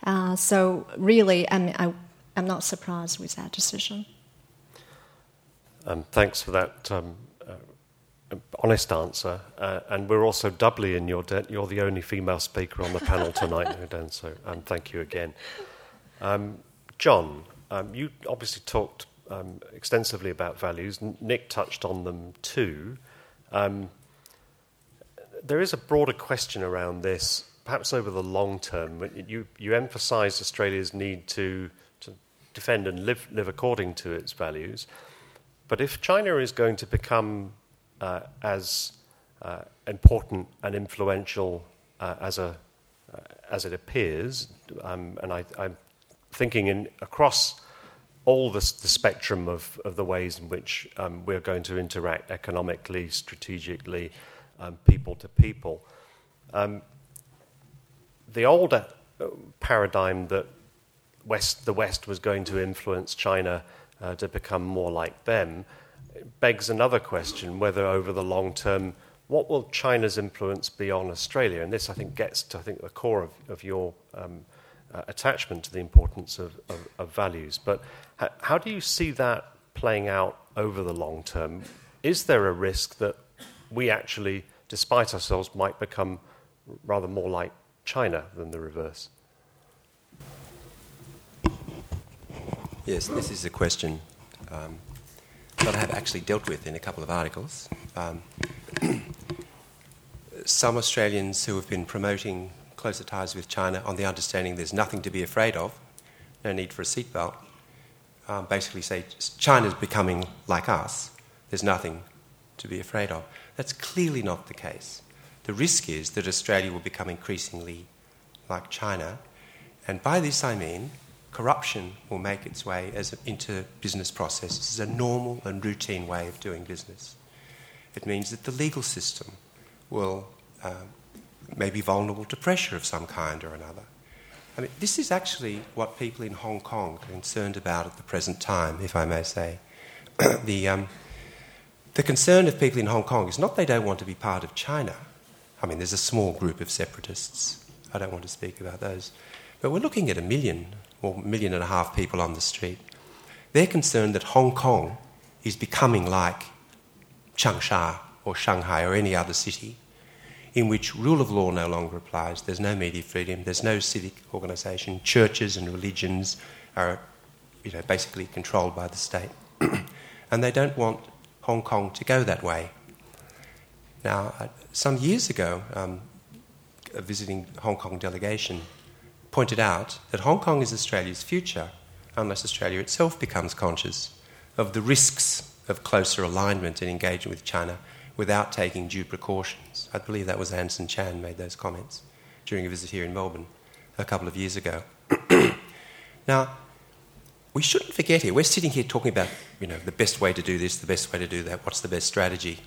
S3: Uh, so really, I mean, I, am not surprised with that decision.
S1: Um, thanks for that um, honest answer, uh, and we're also doubly in your debt. You're the only female speaker on the panel tonight, Hudan, so um, thank you again. Um, John, um, you obviously talked um, extensively about values. Nick touched on them too. Um, there is a broader question around this, perhaps over the long term. You, you emphasise Australia's need to, to defend and live, live according to its values. But if China is going to become uh, as uh, important and influential uh, as, a, uh, as it appears. Um, and I, am thinking in, across all the, the spectrum of, of, the ways in which um, we're going to interact economically, strategically, um, people to people. Um, the older uh, paradigm that West, the West was going to influence China uh, to become more like them begs another question whether over the long term what will China's influence be on Australia? And this, I think, gets to I think the core of, of your um, uh, attachment to the importance of, of, of values. But ha- how do you see that playing out over the long term? Is there a risk that we actually, despite ourselves, might become rather more like China than the reverse?
S4: Yes, this is a question um, that I have actually dealt with in a couple of articles. Um, some Australians who have been promoting closer ties with China on the understanding there's nothing to be afraid of, no need for a seatbelt, um, basically say China's becoming like us, there's nothing to be afraid of. That's clearly not the case. The risk is that Australia will become increasingly like China, and by this I mean corruption will make its way as into business processes as a normal and routine way of doing business. It means that the legal system will uh, may be vulnerable to pressure of some kind or another. I mean, this is actually what people in Hong Kong are concerned about at the present time, if I may say. the, um, the concern of people in Hong Kong is not they don't want to be part of China. I mean, there's a small group of separatists. I don't want to speak about those. But we're looking at a million or a million and a half people on the street. They're concerned that Hong Kong is becoming like Changsha or Shanghai or any other city in which rule of law no longer applies, there's no media freedom, there's no civic organisation, churches and religions are you know, basically controlled by the state. and they don't want Hong Kong to go that way. Now, uh, some years ago, um, a visiting Hong Kong delegation pointed out that Hong Kong is Australia's future unless Australia itself becomes conscious of the risks of closer alignment and engagement with China without taking due precautions. I believe that was Anson Chan made those comments during a visit here in Melbourne a couple of years ago. now, we shouldn't forget here, we're sitting here talking about you know, the best way to do this, the best way to do that, what's the best strategy.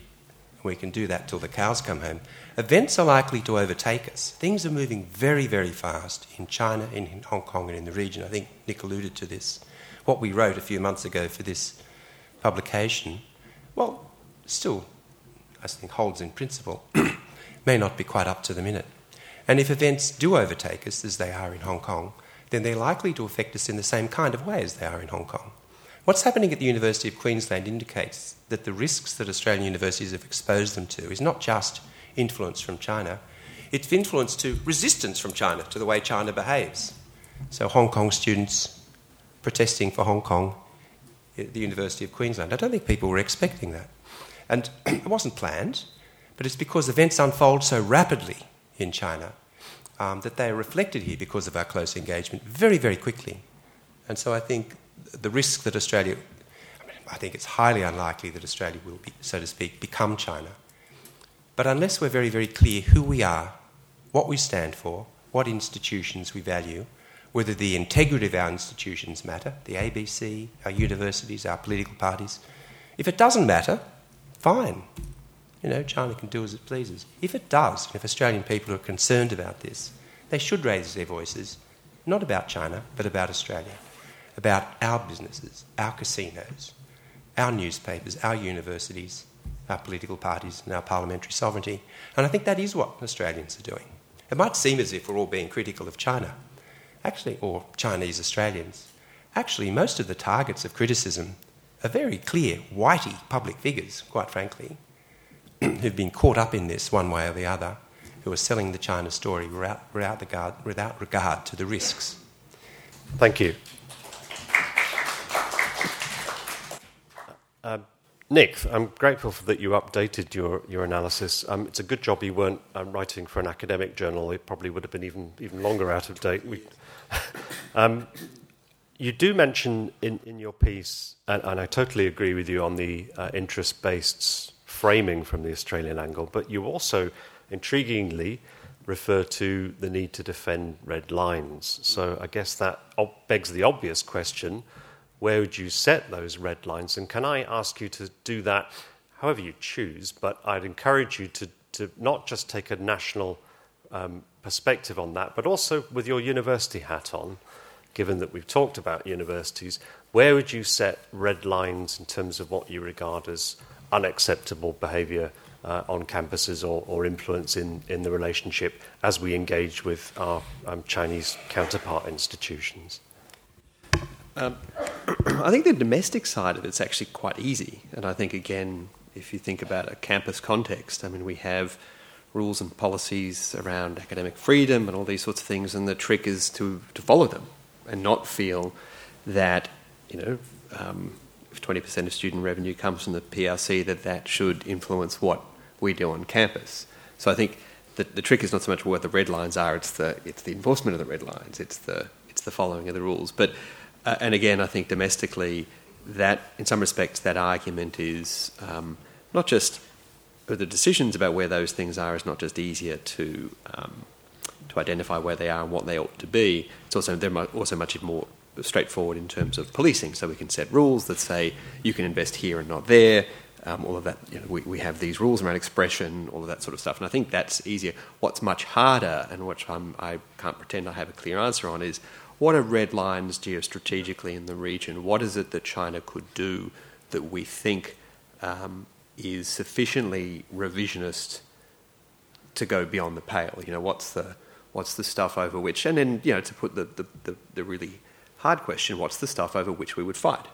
S4: We can do that till the cows come home. Events are likely to overtake us. Things are moving very, very fast in China, in Hong Kong, and in the region. I think Nick alluded to this. What we wrote a few months ago for this publication, well, still, I think, holds in principle, may not be quite up to the minute. And if events do overtake us, as they are in Hong Kong, then they're likely to affect us in the same kind of way as they are in Hong Kong. What's happening at the University of Queensland indicates that the risks that Australian universities have exposed them to is not just influence from China, it's influence to resistance from China, to the way China behaves. So, Hong Kong students protesting for Hong Kong at the University of Queensland. I don't think people were expecting that. And it wasn't planned, but it's because events unfold so rapidly in China um, that they are reflected here because of our close engagement very, very quickly. And so I think the risk that Australia, I, mean, I think it's highly unlikely that Australia will, be, so to speak, become China. But unless we're very, very clear who we are, what we stand for, what institutions we value, whether the integrity of our institutions matter, the ABC, our universities, our political parties. If it doesn't matter, fine. You know, China can do as it pleases. If it does, if Australian people are concerned about this, they should raise their voices, not about China, but about Australia about our businesses, our casinos, our newspapers, our universities, our political parties, and our parliamentary sovereignty. And I think that is what Australians are doing. It might seem as if we're all being critical of China, actually, or Chinese Australians. Actually, most of the targets of criticism are very clear, whitey public figures, quite frankly, who've been caught up in this one way or the other, who are selling the China story without, without, regard, without regard to the risks.
S1: Thank you. Um, Nick, I'm grateful that you updated your, your analysis. Um, it's a good job you weren't um, writing for an academic journal. It probably would have been even, even longer out of date. We, um, you do mention in, in your piece, and, and, I totally agree with you on the uh, interest based framing from the Australian angle, but you also, intriguingly, refer to the need to defend red lines. So I guess that begs the obvious question where would you set those red lines? And can I ask you to do that however you choose? But I'd encourage you to, to not just take a national um, perspective on that, but also with your university hat on, given that we've talked about universities, where would you set red lines in terms of what you regard as unacceptable behaviour uh, on campuses or, or, influence in, in the relationship as we engage with our um, Chinese counterpart institutions?
S5: Um, I think the domestic side of it's actually quite easy. And I think, again, if you think about a campus context, I mean, we have rules and policies around academic freedom and all these sorts of things, and the trick is to, to follow them and not feel that, you know, um, if 20% of student revenue comes from the PRC, that that should influence what we do on campus. So I think the, the trick is not so much what the red lines are; it's the it's the enforcement of the red lines, it's the it's the following of the rules. But uh, and again, I think domestically, that in some respects, that argument is um, not just the decisions about where those things are is not just easier to um, to identify where they are and what they ought to be. It's also they're also much more straightforward in terms of policing. So we can set rules that say you can invest here and not there. Um, all of that, you know, we, we have these rules around expression, all of that sort of stuff. And I think that's easier. What's much harder, and which I'm, I can't pretend I have a clear answer on, is what are red lines geostrategically in the region? What is it that China could do that we think um, is sufficiently revisionist to go beyond the pale? You know, what's the what's the stuff over which, and then you know, to put the, the, the, the really hard question, what's the stuff over which we would fight?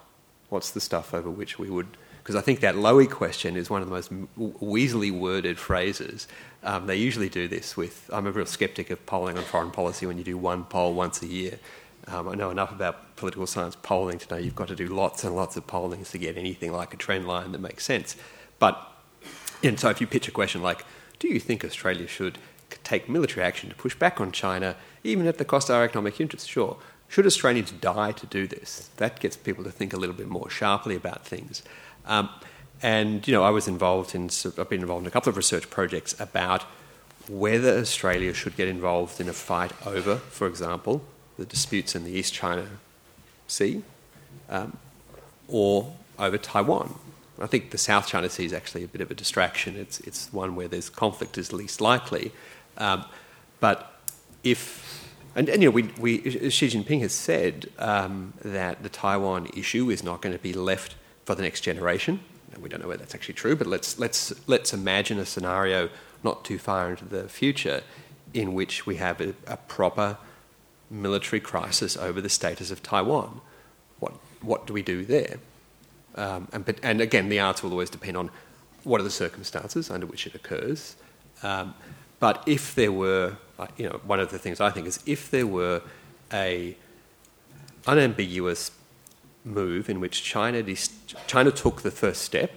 S5: What's the stuff over which we would because I think that Lowy question is one of the most weaselly worded phrases. Um, they usually do this with. I'm a real skeptic of polling on foreign policy when you do one poll once a year. Um, I know enough about political science polling to know you've got to do lots and lots of pollings to get anything like a trend line that makes sense. But, and so if you pitch a question like, do you think Australia should take military action to push back on China, even at the cost of our economic interests? Sure. Should Australians die to do this? That gets people to think a little bit more sharply about things. Um, and, you know, I was involved in, I've been involved in a couple of research projects about whether Australia should get involved in a fight over, for example, the disputes in the East China Sea, um, or over Taiwan. I think the South China Sea is actually a bit of a distraction. It's, it's one where there's conflict is least likely. Um, but if, and, and, you know, we, we, Xi Jinping has said um, that the Taiwan issue is not going to be left for the next generation. And we don't know whether that's actually true, but let's, let's, let's imagine a scenario not too far into the future in which we have a, a proper military crisis over the status of Taiwan. What, what do we do there? Um, and, and, again, the answer will always depend on what are the circumstances under which it occurs. Um, but if there were, you know, one of the things I think is if there were a unambiguous move in which China, China took the first step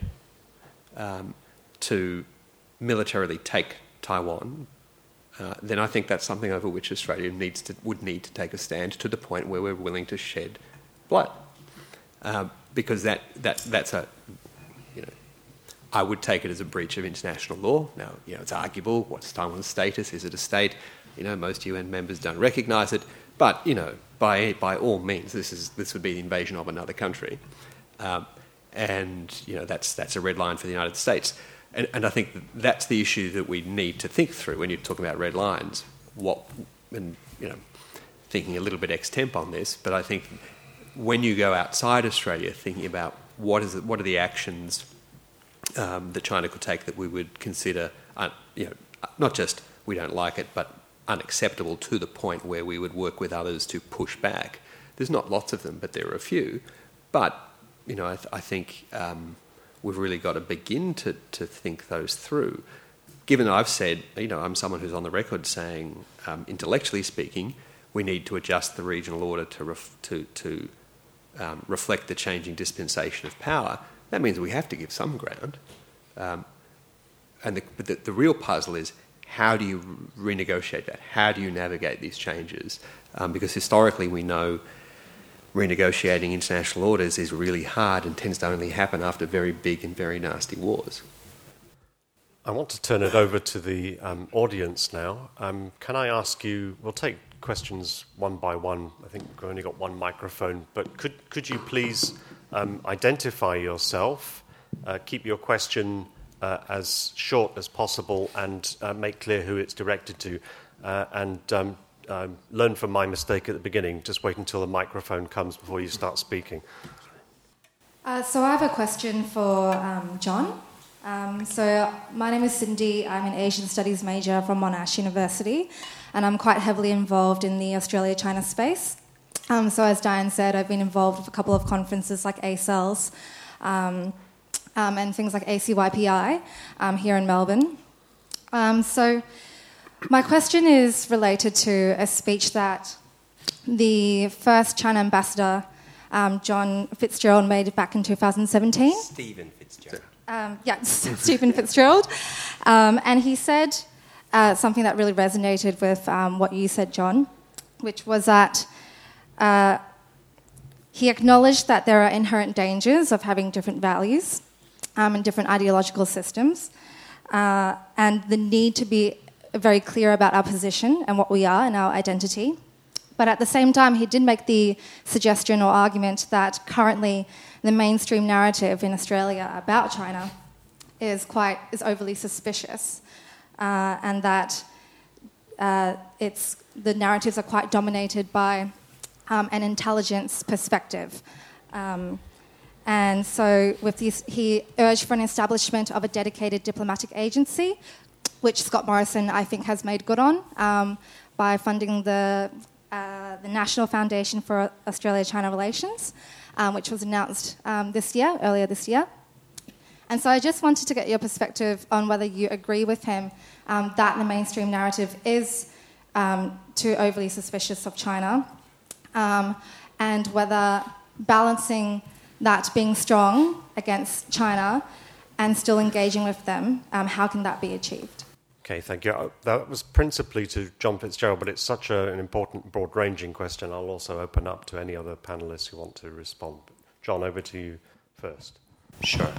S5: um, to militarily take Taiwan uh, then I think that's something over which Australia needs to, would need to take a stand to the point where we're willing to shed blood. Uh, because that, that, that's a, you know, I would take it as a breach of international law. Now, you know, it's arguable. What's Taiwan's status? Is it a state? You know, most UN members don't recognise it. But, you know, by, by all means, this, is, this would be the invasion of another country. Um, and, you know, that's, that's a red line for the United States. And, and I think that's the issue that we need to think through when you're talking about red lines. What, and you know, thinking a little bit extemp on this, but I think when you go outside Australia, thinking about what is it, what are the actions um, that China could take that we would consider, uh, you know, not just we don't like it, but unacceptable to the point where we would work with others to push back. There's not lots of them, but there are a few. But you know, I, th- I think um, we've really got to begin to, to think those through. Given I've said, you know, I'm someone who's on the record saying, um, intellectually speaking, we need to adjust the regional order to, ref- to, to um, reflect the changing dispensation of power, that means we have to give some ground. Um, and the, but the, the, real puzzle is how do you renegotiate that? How do you navigate these changes? Um, because historically we know renegotiating international orders is really hard and tends to only happen after very big and very nasty wars.
S1: I want to turn it over to the um, audience now. Um, can I ask you? We'll take questions one by one. I think we've only got one microphone, but could could you please um, identify yourself, uh, keep your question uh, as short as possible, and uh, make clear who it's directed to, uh, and um, learn from my mistake at the beginning. Just wait until the microphone comes before you start speaking.
S6: Uh, so I have a question for um, John. Um, so, my name is Cindy. I'm an Asian Studies major from Monash University, and I'm quite heavily involved in the Australia China space. Um, so, as Diane said, I've been involved with a couple of conferences like ACELS um, um, and things like ACYPI here in Melbourne. So, my question is related to a speech that the first China ambassador, John Fitzgerald, made back in 2017.
S4: Stephen Fitzgerald.
S6: Um, yeah, Stephen Fitzgerald. Um, and he said uh, something that really resonated with um, what you said, John, which was that uh, he acknowledged that there are inherent dangers of having different values um, and different ideological systems, uh, and the need to be very clear about our position and what we are and our identity. But at the same time, he did make the suggestion or argument that currently the mainstream narrative in Australia about China is quite is overly suspicious, uh, and that uh, it's the narratives are quite dominated by um, an intelligence perspective. Um, and so, with this, he urged for an establishment of a dedicated diplomatic agency, which Scott Morrison, I think, has made good on um, by funding the, uh, the National Foundation for Australia China Relations um, which was announced um, this year, earlier this year. And so I just wanted to get your perspective on whether you agree with him um, that the mainstream narrative is um, too overly suspicious of China, um, and whether balancing that being strong against China and still engaging with them, um, how can that be achieved?
S1: Okay, thank you. Uh, that was principally to John Fitzgerald, but it's such a, an important, broad ranging question. I'll also open up to any other panelists who want to respond. John, over to you first.
S4: Sure.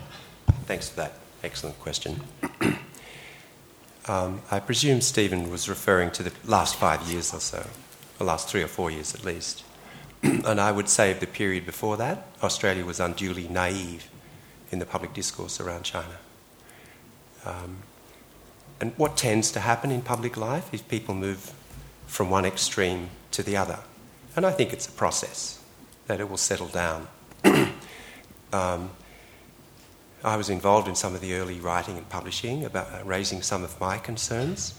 S4: Thanks for that excellent question. um, I presume Stephen was referring to the last five years or so, the last three or four years at least. and I would say of the period before that, Australia was unduly naive in the public discourse around China. Um, and what tends to happen in public life is people move from one extreme to the other. And I think it's a process that it will settle down. um, I was involved in some of the early writing and publishing about uh, raising some of my concerns.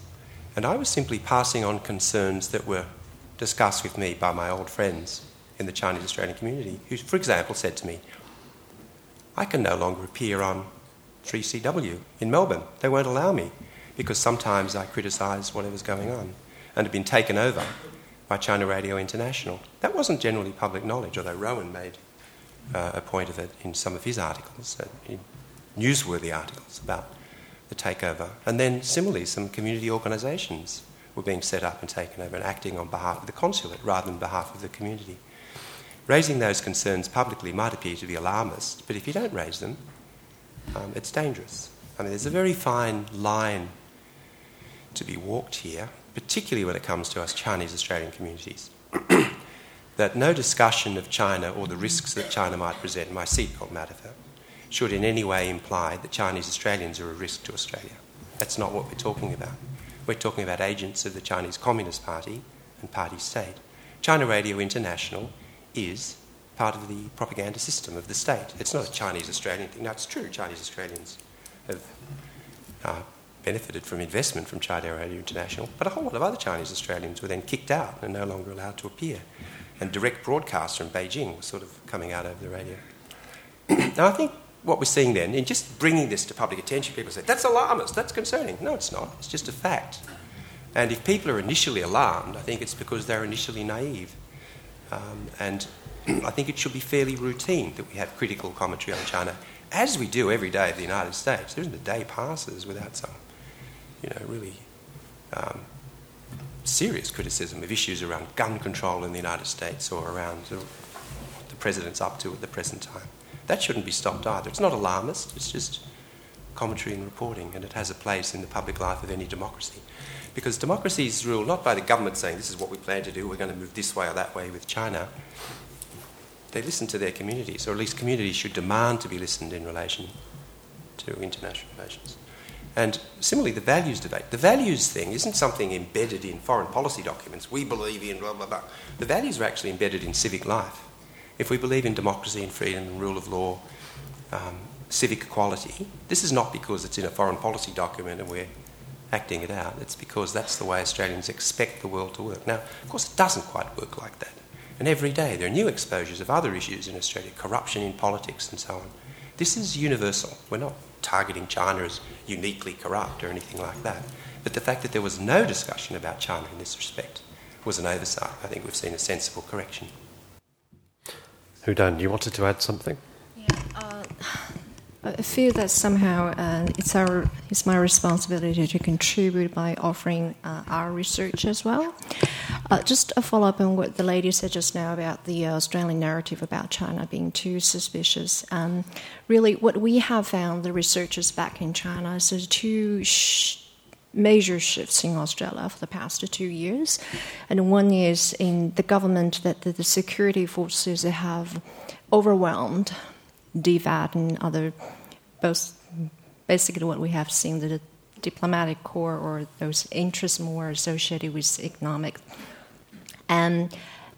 S4: And I was simply passing on concerns that were discussed with me by my old friends in the Chinese Australian community, who, for example, said to me, I can no longer appear on 3CW in Melbourne. They won't allow me because sometimes I criticised whatever's going on and had been taken over by China Radio International. That wasn't generally public knowledge, although Rowan made uh, a point of it in some of his articles, uh, newsworthy articles about the takeover. And then similarly, some community organisations were being set up and taken over and acting on behalf of the consulate rather than behalf of the community. Raising those concerns publicly might appear to be alarmist, but if you don't raise them, um, it's dangerous. I mean, there's a very fine line to be walked here, particularly when it comes to us Chinese Australian communities. that no discussion of China or the risks that China might present, my seatbelt metaphor, should in any way imply that Chinese Australians are a risk to Australia. That's not what we're talking about. We're talking about agents of the Chinese Communist Party and party state. China Radio International is part of the propaganda system of the state. It's not a Chinese Australian thing. Now, it's true, Chinese Australians have uh, benefited from investment from China Radio International, but a whole lot of other Chinese Australians were then kicked out and no longer allowed to appear. And direct broadcasts from Beijing were sort of coming out over the radio. now, I think what we're seeing then, in just bringing this to public attention, people say, that's alarmist, that's concerning. No, it's not. It's just a fact. And if people are initially alarmed, I think it's because they're initially naive. Um, and I think it should be fairly routine that we have critical commentary on China, as we do every day of the United States. There isn't a day passes without some you know, really um, serious criticism of issues around gun control in the United States or around what the president's up to at the present time. That shouldn't be stopped either. It's not alarmist, it's just commentary and reporting, and it has a place in the public life of any democracy. Because democracy is ruled not by the government saying this is what we plan to do, we're going to move this way or that way with China. They listen to their communities, or at least communities should demand to be listened in relation to international relations. And similarly, the values debate. The values thing isn't something embedded in foreign policy documents. We believe in blah, blah, blah. The values are actually embedded in civic life. If we believe in democracy and freedom and rule of law, um, civic equality, this is not because it's in a foreign policy document and we're acting it out. It's because that's the way Australians expect the world to work. Now, of course, it doesn't quite work like that. And every day there are new exposures of other issues in Australia corruption in politics and so on. This is universal. We're not targeting China as uniquely corrupt or anything like that. But the fact that there was no discussion about China in this respect was an oversight. I think we've seen a sensible correction.
S1: Hudan, you wanted to add something?
S3: Yeah, uh, I feel that somehow uh, it's our it's my responsibility to contribute by offering uh, our research as well. Uh, just a follow up on what the lady said just now about the Australian narrative about China being too suspicious. Um, really, what we have found, the researchers back in China, is there's two. Sh- major shifts in Australia for the past two years. And one is in the government that the, the security forces have overwhelmed DFAT and other, both basically what we have seen the diplomatic corps or those interests more associated with economic. And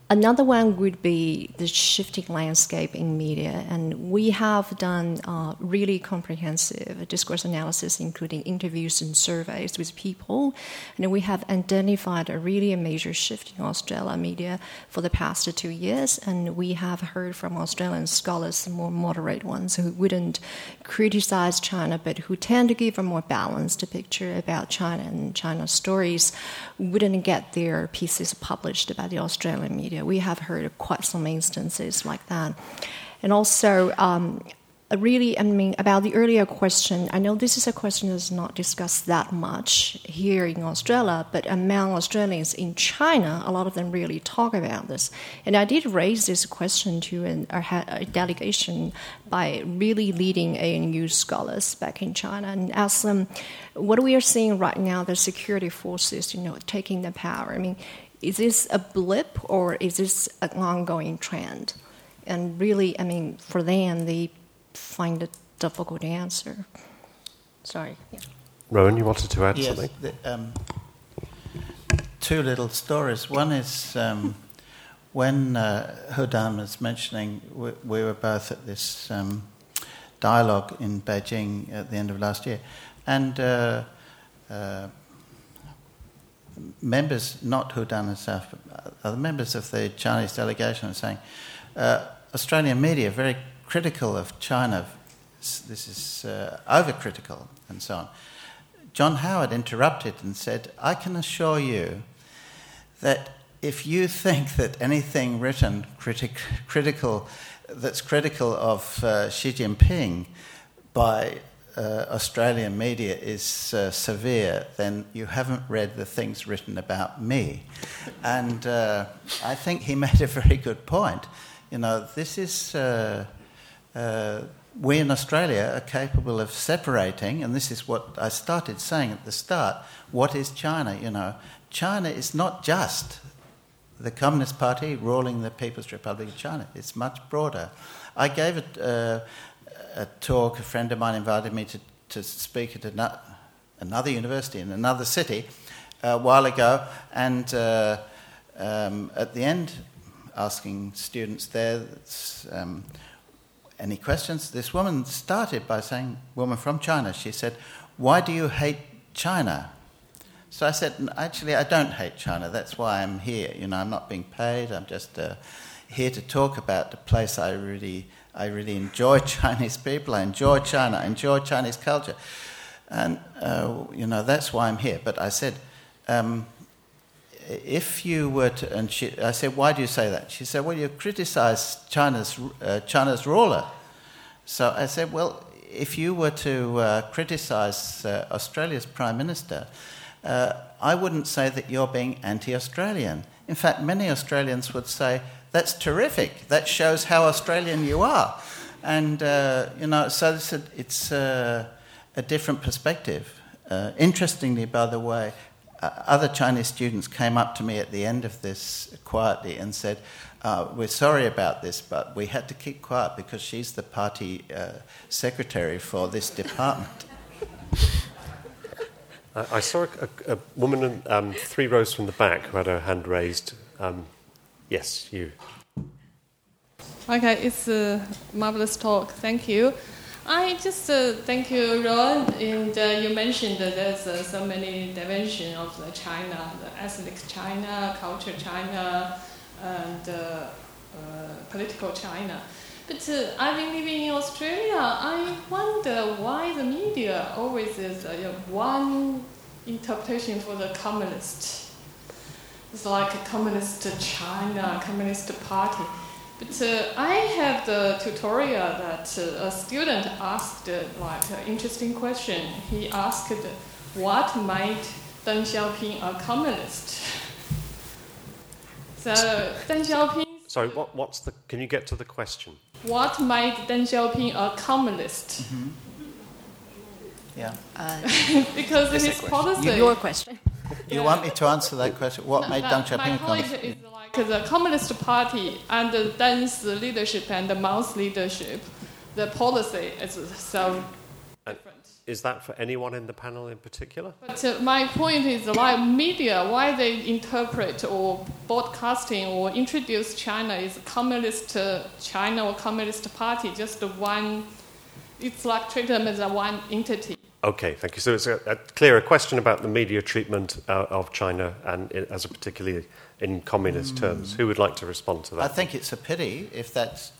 S3: Another one would be the shifting landscape in media, and we have done uh, really comprehensive discourse analysis, including interviews and surveys with people, and we have identified a really major shift in Australian media for the past two years, and we have heard from Australian scholars, more moderate ones, who wouldn't criticize China, but who tend to give a more balanced picture about China and China's stories, wouldn't get their pieces published by the Australian media. We have heard of quite some instances like that. And also, um, Uh, really, I mean, about the earlier question, I know this is a question that's not discussed that much here in Australia, but among Australians in China, a lot of them really talk about this. And I did raise this question to an, a, delegation by really leading ANU scholars back in China and ask them what we are seeing right now, the security forces, you know, taking the power. I mean, is this a blip or is this an ongoing trend? And really, I mean, for them, they find it difficult to answer. Sorry. Yeah.
S1: Rowan, you wanted to add
S2: yes,
S1: something?
S2: The, um, two little stories. One is um, when uh, Hudan was mentioning, we, we, were both at this um, dialogue in Beijing at the end of last year, and uh, uh, members, not Hudan herself, but other members of the Chinese delegation were saying uh, Australian media very critical of China. This is uh, overcritical and so on. John Howard interrupted and said, I can assure you that if you think that anything written critic, critical, that's critical of uh, Xi Jinping by uh, Australian media is uh, severe, then you haven't read the things written about me. And uh, I think he made a very good point. You know, this is. Uh, we in Australia are capable of separating, and this is what I started saying at the start what is China? You know, China is not just the Communist Party ruling the People's Republic of China, it's much broader. I gave it. Uh, a talk, a friend of mine invited me to, to speak at another university in another city uh, a while ago, and uh, um, at the end, asking students there um, any questions, this woman started by saying, woman from China, she said, Why do you hate China? So I said, Actually, I don't hate China. That's why I'm here. You know, I'm not being paid. I'm just uh, here to talk about the place I really I really enjoy Chinese people. I enjoy China. I enjoy Chinese culture. And, uh, you know, that's why I'm here. But I said, um, if you were to, and she, I said, why do you say that? She said, well, you criticize China's, uh, China's ruler. So I said, well, if you were to uh, criticize uh, Australia's Prime Minister, uh, I wouldn't say that you're being anti Australian. In fact, many Australians would say, that's terrific. That shows how Australian you are. And, uh, you know, so it's, a, it's uh, a different perspective. Uh, interestingly, by the way, other Chinese students came up to me at the end of this quietly and said, uh, We're sorry about this, but we had to keep quiet because she's the party uh, secretary for this department.
S1: I saw a, a woman um, three rows from the back who had her hand raised. Um, yes, you.
S7: Okay, it's a marvelous talk. Thank you. I just uh, thank you, Ron. And uh, you mentioned that there's uh, so many dimensions of the China, the ethnic China, culture China, and uh, uh, political China. But uh, I've been living in Australia. I wonder why the media always is one interpretation for the communist. It's like a communist China, communist party. But uh, I have the tutorial that uh, a student asked uh, like an interesting question. He asked, "What made Deng Xiaoping a communist?" So Deng Xiaoping.
S1: Sorry, what, what's the? Can you get to the question?
S7: What made Deng Xiaoping a communist?
S2: Mm-hmm. Yeah.
S7: because of his policy.
S3: Your question.
S2: You want me to answer that question? What
S7: No,
S2: made Deng Xiaoping a
S7: My point
S2: communist?
S7: is like the Communist Party under Deng's leadership and Mao's leadership, the policy is so
S1: And
S7: different.
S1: is that for anyone in the panel in particular?
S7: But uh, my point is like media, why they interpret or broadcasting or introduce China is communist uh, China or communist party, just one. It's like treat them as a one entity.
S1: Okay, thank you. So it's a, a clear question about the media treatment uh, of China and i as a particularly in communist terms. Who would like to respond to that?
S2: I think it's a pity if that's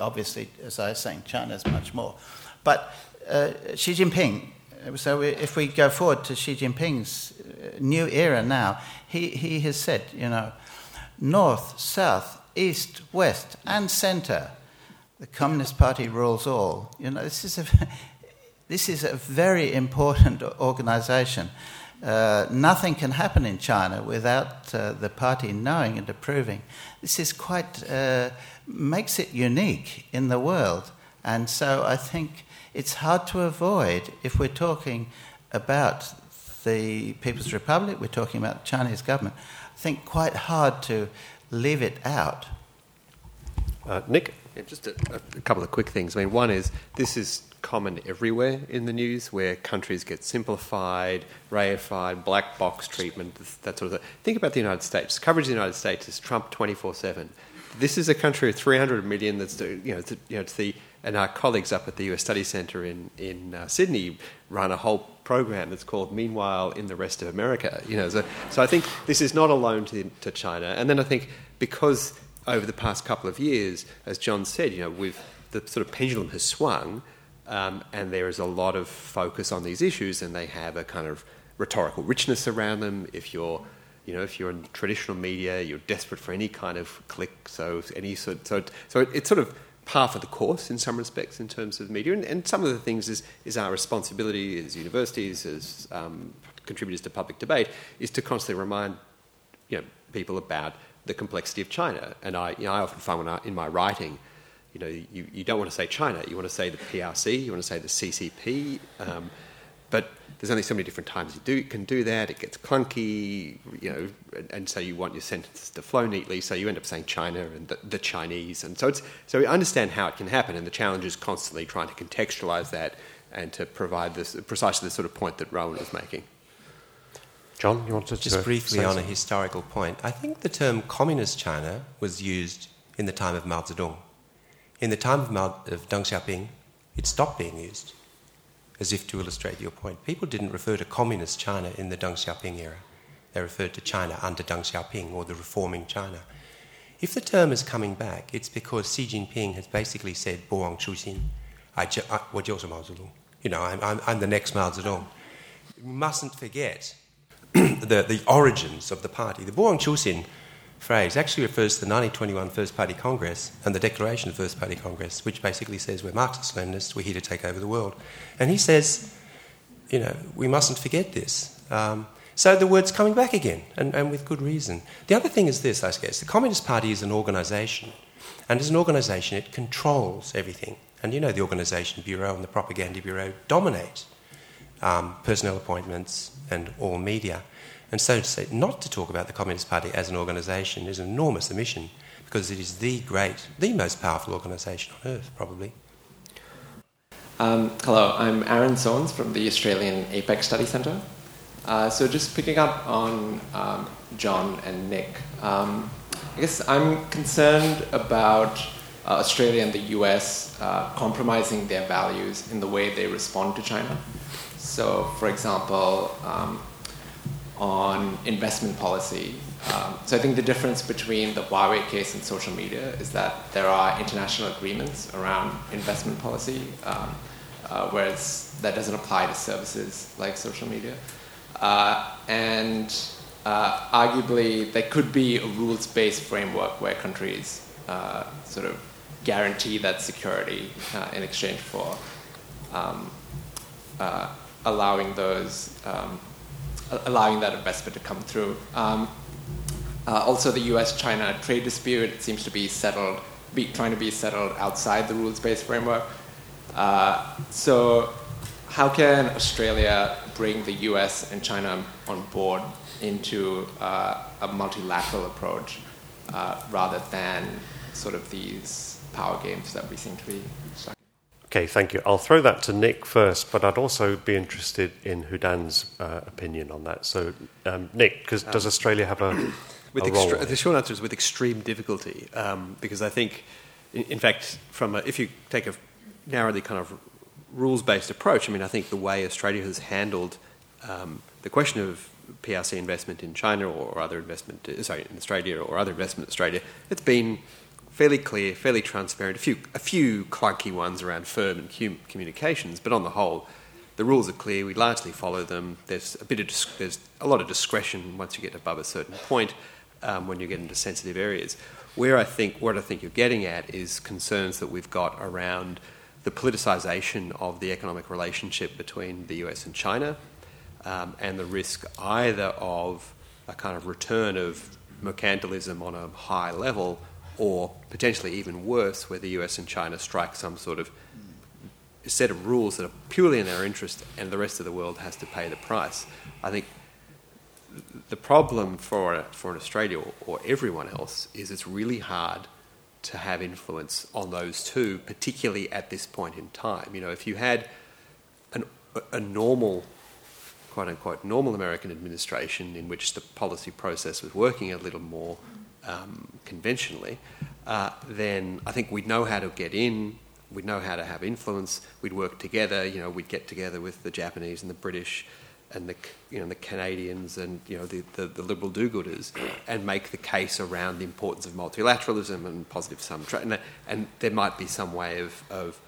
S2: obviously, as I was saying, China's much more. But uh, Xi Jinping, so we, if we go forward to Xi Jinping's uh, new era now, he, he has said, you know, north, south, east, west, and centre, the Communist Party rules all. You know, this is a, this is a very important organisation. Uh, nothing can happen in China without uh, the party knowing and approving. This is quite uh, makes it unique in the world, and so I think it's hard to avoid if we're talking about the People's Republic, we're talking about the Chinese government. I think quite hard to leave it out.
S1: Uh, Nick?
S5: Yeah, just a, a couple of quick things. I mean, one is this is common everywhere in the news where countries get simplified, reified, black box treatment, that sort of thing. Think about the United States. Coverage of the United States is Trump 24 7. This is a country of 300 million that's, you know, it's, you know, it's the, and our colleagues up at the US Study Centre in, in uh, Sydney run a whole program that's called Meanwhile in the Rest of America. You know, so, so I think this is not alone to, to China. And then I think because over the past couple of years, as John said, you know, with the sort of pendulum has swung, um, and there is a lot of focus on these issues, and they have a kind of rhetorical richness around them. If you're, you know, if you're in traditional media, you're desperate for any kind of click. So any sort, so so it, it's sort of par for the course in some respects in terms of media, and, and some of the things is is our responsibility as universities, as um, contributors to public debate, is to constantly remind, you know, people about the complexity of China. And I, you know, I often find when I, in my writing, you know, you, you don't want to say China, you want to say the PRC, you want to say the CCP, um, but there's only so many different times you do, can do that. It gets clunky, you know, and, and so you want your sentences to flow neatly, so you end up saying China and the, the Chinese, and so it's so we understand how it can happen, and the challenge is constantly trying to contextualize that and to provide this precisely the sort of point that Rowan was making.
S1: John, you
S4: want
S1: to Just
S4: briefly
S1: say
S4: on a historical point, I think the term communist China was used in the time of Mao Zedong. In the time of, Mao, of Deng Xiaoping, it stopped being used, as if to illustrate your point. People didn't refer to communist China in the Deng Xiaoping era. They referred to China under Deng Xiaoping or the reforming China. If the term is coming back, it's because Xi Jinping has basically said, Buwang Chuxin, I, I, you know, I'm, I'm, I'm the next Mao Zedong. You mustn't forget the, the origins of the party. The Buwang Chuxin phrase actually refers to the 1921 First Party Congress and the Declaration of First Party Congress, which basically says we're Marxist Leninists, we're here to take over the world. And he says, you know, we mustn't forget this. Um, so the word's coming back again, and, and with good reason. The other thing is this, I guess. The Communist Party is an organisation, and as an organisation, it controls everything. And you know, the Organisation Bureau and the Propaganda Bureau dominate um, personnel appointments, and all media. And so to say, not to talk about the Communist Party as an organisation is an enormous omission because it is the great, the most powerful organisation on earth, probably.
S8: Um, hello, I'm Aaron Soanes from the Australian APEC Study Centre. Uh, so just picking up on um, John and Nick, um, I guess I'm concerned about uh, Australia and the US uh, compromising their values in the way they respond to China. So, for example, um, on investment policy. Um, so I think the difference between the Huawei case and social media is that there are international agreements around investment policy, um, uh, whereas that doesn't apply to services like social media. Uh, and uh, arguably, there could be a rules-based framework where countries uh, sort of guarantee that security uh, in exchange for um, uh, allowing those um, allowing that investment to come through. Um, uh, also, the U.S.-China trade dispute seems to be settled, be, trying to be settled outside the rules-based framework. Uh, so, how can Australia bring the U.S. and China on board into uh, a multilateral approach uh, rather than sort of these power games that we seem to be
S1: Okay, thank you. I'll throw that to Nick first, but I'd also be interested in Hou Dan's uh, opinion on that. So, um, Nick, does um, Australia have a,
S5: with
S1: a
S5: extre-? The short answer is with extreme difficulty, um, because I think, in, in fact, from a, if you take a narrowly kind of rules-based approach, I mean, I think the way Australia has handled um, the question of PRC investment in China or other investment, sorry, in Australia or other investment in Australia, it's been fairly clear, fairly transparent. A few, a few clunky ones around firm and communications, but on the whole, the rules are clear. We largely follow them. There's a bit of there's a lot of discretion once you get above a certain point um, when you get into sensitive areas. Where I think what I think you're getting at is concerns that we've got around the politicisation of the economic relationship between the US and China, um, and the risk either of a kind of return of mercantilism on a high level or potentially even worse, where the US and China strike some sort of set of rules that are purely in their interest and the rest of the world has to pay the price. I think the problem for, for Australia or, or everyone else is it's really hard to have influence on those two, particularly at this point in time. You know, if you had an, a normal, quote unquote, normal American administration in which the policy process was working a little more um, conventionally, uh, then I think we'd know how to get in, we'd know how to have influence, we'd work together, you know, we'd get together with the Japanese and the British and the, you know, the Canadians and, you know, the, the, the liberal do-gooders and make the case around the importance of multilateralism and positive sum trade. And, and, there might be some way of, of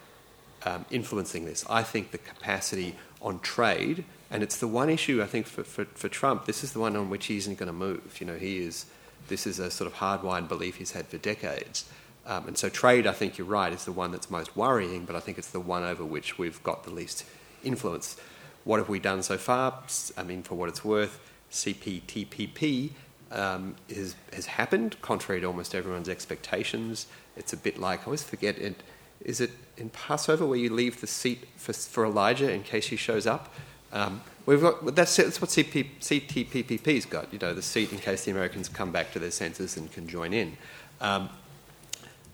S5: um, influencing this. I think the capacity on trade, and it's the one issue I think for, for, for Trump, this is the one on which he isn't going to move. You know, he is this is a sort of hardwired belief he's had for decades. Um, and so trade, I think you're right, is the one that's most worrying, but I think it's the one over which we've got the least influence. What have we done so far? I mean, for what it's worth, CPTPP um, is, has happened, contrary to almost everyone's expectations. It's a bit like, I always forget, it, is it in Passover where you leave the seat for, for Elijah in case he shows up? Um, We've got, that's, that's what CP, CTPPP's got, you know, the seat in case the Americans come back to their senses and can join in. Um,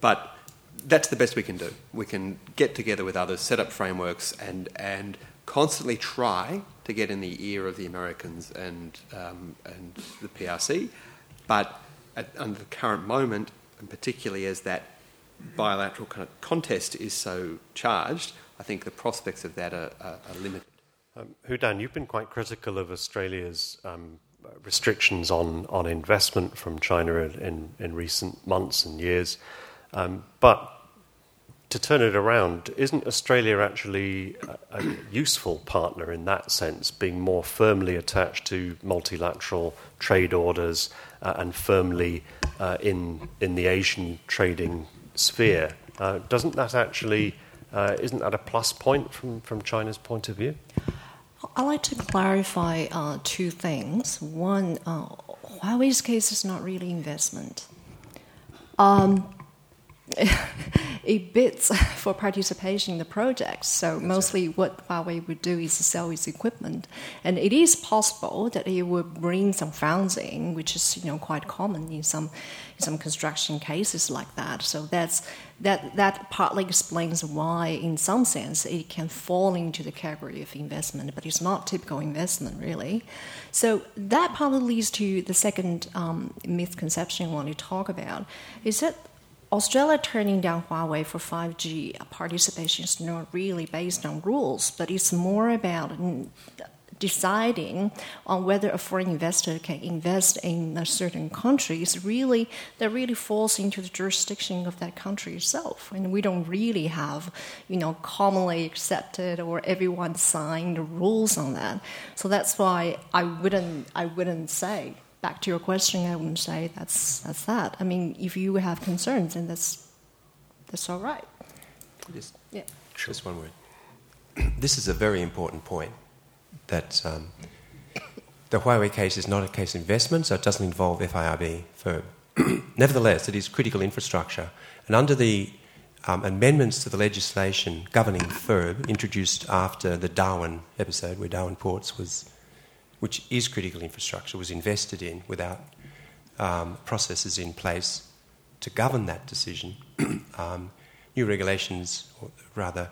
S5: but that's the best we can do. We can get together with others, set up frameworks, and, and constantly try to get in the ear of the Americans and, um, and the PRC. But at, under the current moment, and particularly as that bilateral kind of contest is so charged, I think the prospects of that are, are, are limited.
S1: Um, Hou Dan, you've been quite critical of Australia's um, restrictions on, on investment from China in, in recent months and years. Um, but to turn it around, isn't Australia actually a, a, useful partner in that sense, being more firmly attached to multilateral trade orders uh, and firmly uh, in, in the Asian trading sphere? Uh, doesn't that actually, uh, isn't that a plus point from, from China's point of view?
S3: I'd like to clarify uh, two things. One, uh, Huawei's case is not really investment. Um, it bids for participation in the project. So That's mostly what Huawei would do is sell its equipment, and it is possible that it would bring some funding, which is you know quite common in some in some construction cases like that. So that's that that partly explains why, in some sense, it can fall into the category of investment, but it's not typical investment really. So that probably leads to the second um, misconception I want to talk about is that Australia turning down Huawei for 5G participation is not really based on rules, but it's more about deciding on whether a foreign investor can invest in a certain country is really that really falls into the jurisdiction of that country itself, and we don't really have you know commonly accepted or everyone signed rules on that. So that's why I wouldn't I wouldn't say back to your question, I wouldn't say that's that's that. I mean, if you have concerns, then that's that's all right.
S4: Just, yeah. Just one word. This is a very important point. That um, the Huawei case is not a case of investment, so it doesn't involve FIRB. For nevertheless, it is critical infrastructure, and under the um, amendments to the legislation governing FIRB introduced after the Darwin episode, where Darwin Ports was which is critical infrastructure, was invested in without um, processes in place to govern that decision. um, new regulations, or rather,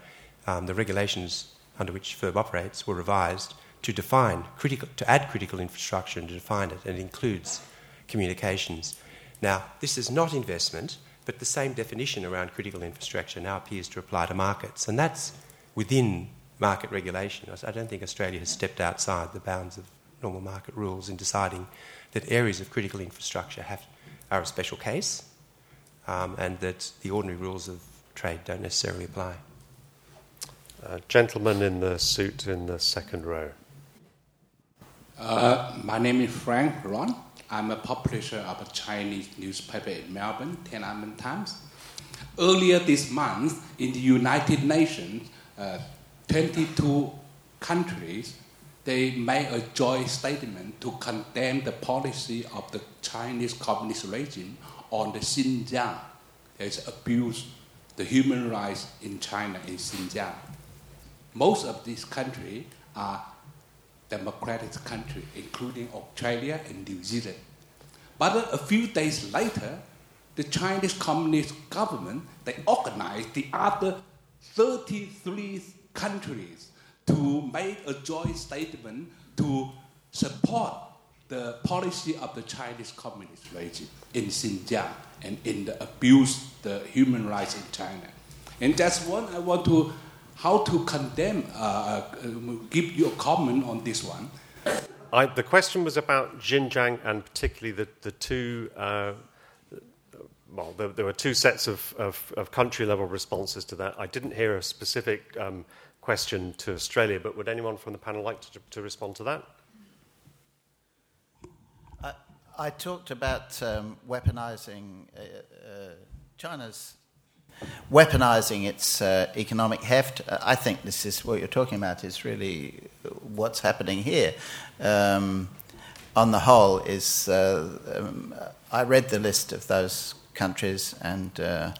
S4: um, the regulations under which FIRB operates were revised to define critical, to add critical infrastructure and to define it, and it includes communications. Now, this is not investment, but the same definition around critical infrastructure now appears to apply to markets, and that's within market regulation. I don't think Australia has stepped outside the bounds of normal market rules in deciding that areas of critical infrastructure have, are a special case um, and that the ordinary rules of trade don't necessarily apply.
S1: Uh, gentleman in the suit in the second row.
S9: Uh, my name is Frank Ron. I'm a publisher of a Chinese newspaper in Melbourne, Tiananmen Times. Earlier this month, in the United Nations, uh, 22 countries they made a joint statement to condemn the policy of the Chinese Communist regime on the Xinjiang. There's abuse the human rights in China in Xinjiang. Most of these countries are democratic countries, including Australia and New Zealand. But a few days later, the Chinese Communist government they organized the other 33 countries to make a joint statement to support the policy of the Chinese Communist regime in Xinjiang and in the abuse the human rights in China. And that's one I want to how to condemn, uh, uh, give you a comment on this one.
S1: I, the question was about Xinjiang and particularly the, the two, uh, well, there, there, were two sets of, of, of, country level responses to that. I didn't hear a specific um, question to Australia, but would anyone from the panel like to, to respond to that?
S2: I, I talked about um, weaponizing uh, uh, China's weaponizing its uh, economic heft. I think this is what you're talking about. Is really what's happening here. Um, on the whole, is uh, um, I read the list of those countries and uh,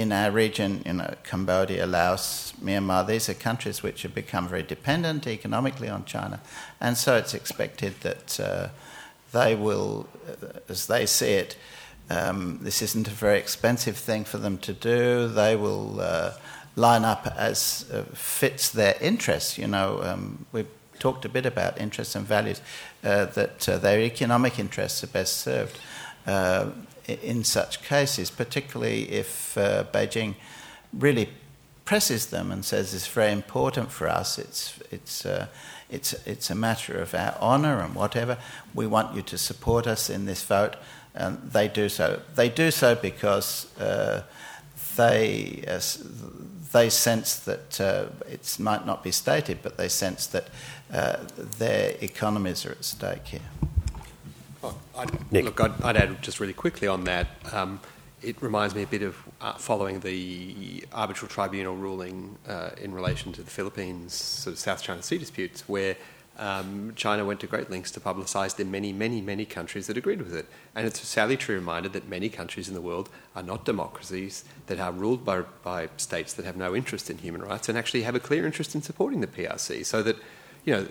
S2: in our region, you know, Cambodia, Laos, Myanmar, these are countries which have become very dependent economically on China. And so it's expected that uh, they will, uh, as they see it, um, this isn't a very expensive thing for them to do. They will uh, line up as uh, fits their interests. You know, um, we've talked a bit about interests and values, uh, that uh, their economic interests are best served in such cases, particularly if uh, Beijing really presses them and says it's very important for us, it's, it's, uh, it's, it's a matter of our honour and whatever, we want you to support us in this vote. And they do so. They do so because uh, they, uh, they sense that uh, it might not be stated, but they sense that uh, their economies are at stake here.
S5: I'd, look, I'd, I'd, add just really quickly on that. Um, it reminds me a bit of uh, following the arbitral tribunal ruling uh, in relation to the Philippines sort of South China Sea disputes, where um, China went to great lengths to publicise the many, many, many countries that agreed with it. And it's a salutary reminder that many countries in the world are not democracies that are ruled by, by states that have no interest in human rights and actually have a clear interest in supporting the PRC. So that, you know,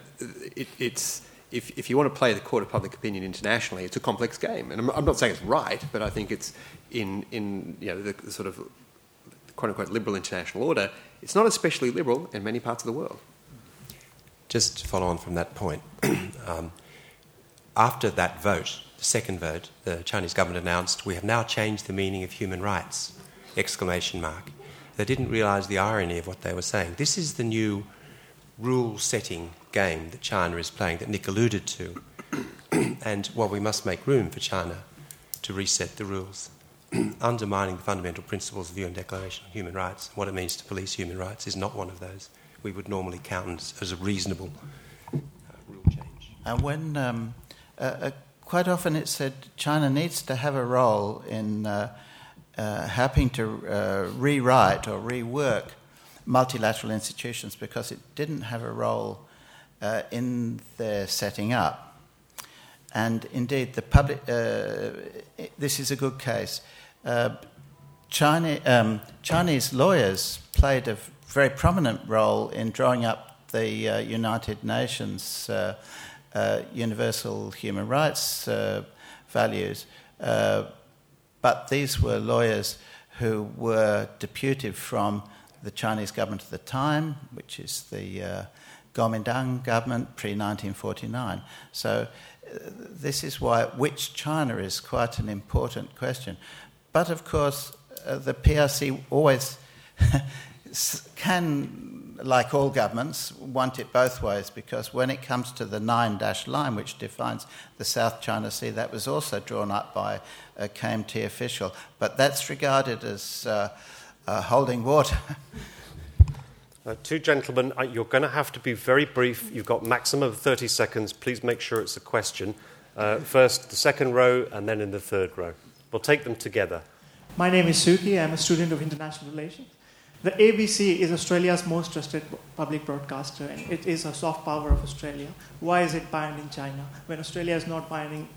S5: it, it's. If, if you want to play the court of public opinion internationally, it's a complex game. And I'm, I'm not saying it's right, but I think it's in, in you know, the, sort of quote unquote liberal international order, it's not especially liberal in many parts of the world.
S4: Just to follow on from that point, um, after that vote, the second vote, the Chinese government announced, "We have now changed the meaning of human rights!" Exclamation mark. They didn't realise the irony of what they were saying. This is the new rule-setting game that China is playing, that Nick alluded to, and well, we must make room for China to reset the rules. Undermining the fundamental principles of the UN Declaration on Human Rights, what it means to police human rights, is not one of those we would normally count as a reasonable uh, rule change.
S2: And when um, uh, uh, quite often it's said China needs to have a role in uh, uh helping to uh, rewrite or rework multilateral institutions because it didn't have a role in their setting up. And indeed, the public. this is a good case. China, um, Chinese lawyers played a very prominent role in drawing up the uh, United Nations uh, uh, universal human rights uh, values. Uh, but these were lawyers who were deputed from the Chinese government at the time, which is the uh, Kuomintang government pre 1949. So, this is why which China is quite an important question. But of course, the PRC always can, like all governments, want it both ways because when it comes to the nine dash line, which defines the South China Sea, that was also drawn up by a KMT official, but that's regarded as uh, uh, holding water.
S1: Uh, two gentlemen, uh, you're going to have to be very brief. You've got maximum of 30 seconds. Please make sure it's a question. Uh, first, the second row, and then in the third row. We'll take them together.
S10: My name is Suki. I'm a student of international relations. The ABC is Australia's most trusted public broadcaster, and it is a soft power of Australia. Why is it banned in China when Australia is not banning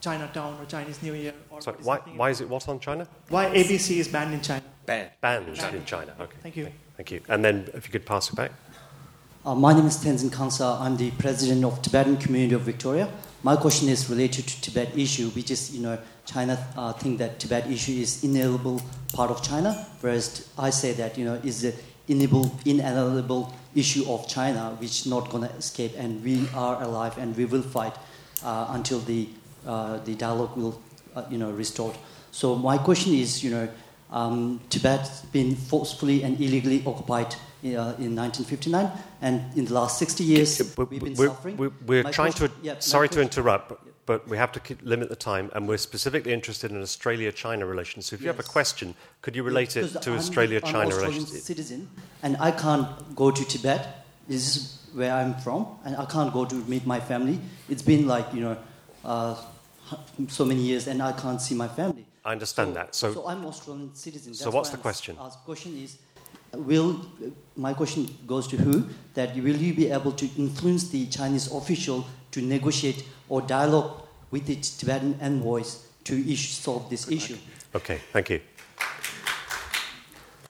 S10: Chinatown or Chinese New Year? Or
S1: Sorry, why, why is it what on China?
S10: Why ABC is banned in China?
S1: Banned. Banned in China. Okay.
S10: Thank you.
S1: Thank you. And then if you could pass it back.
S11: Uh, my name is Tenzin Kansa. I'm the president of Tibetan community of Victoria. My question is related to Tibet issue, which is, you know, China uh, think that Tibet issue is inalienable part of China, whereas I say that you know is the inalienable, inalienable issue of China, which not gonna escape, and we are alive and we will fight uh, until the uh, the dialogue will uh, you know restored. So my question is, you know, um, Tibet's been forcefully and illegally occupied uh, in 1959, and in the last 60 years, we've been
S1: we're,
S11: suffering.
S1: We're, we're trying
S11: question,
S1: to.
S11: yeah,
S1: sorry to interrupt, but, but, we have to limit the time, and we're specifically interested in Australia-China relations. So, if yes. you have a question, could you relate it to
S11: I'm,
S1: Australia-China
S11: I'm
S1: relations?
S11: citizen, and I can't go to Tibet. This is where I'm from, and I can't go to meet my family. It's been like you know, uh, so many years, and I can't see my family.
S1: I understand
S11: so,
S1: that. So,
S11: so I'm Australian citizen. That's
S1: so, what's the
S11: I'm
S1: question?
S11: The question is, will my question goes to who that will you be able to influence the Chinese official to negotiate or dialogue with the Tibetan envoys to issue, solve this issue?
S1: Okay, thank you.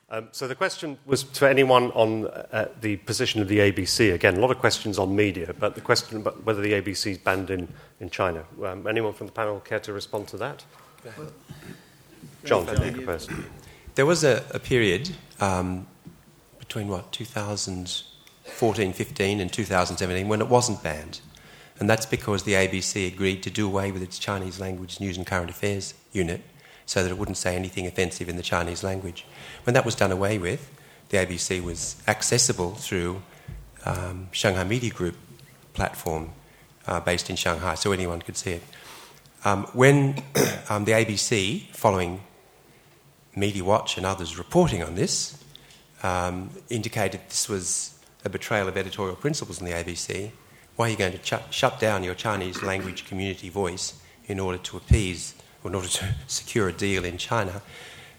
S1: Um, so the question was to anyone on uh, the position of the ABC. Again, a lot of questions on media, but the question about whether the ABC is banned in, in China. Um, anyone from the panel care to respond to that? John, first.
S4: There was a, a period um, between what 2014, 15, and 2017 when it wasn't banned, and that's because the ABC agreed to do away with its Chinese language news and current affairs unit, so that it wouldn't say anything offensive in the Chinese language. When that was done away with, the ABC was accessible through um, Shanghai Media Group platform uh, based in Shanghai, so anyone could see it. Um, when um, the ABC, following Media Watch and others reporting on this, um, indicated this was a betrayal of editorial principles in the ABC, why are you going to ch- shut down your Chinese language community voice in order to appease, or in order to secure a deal in China?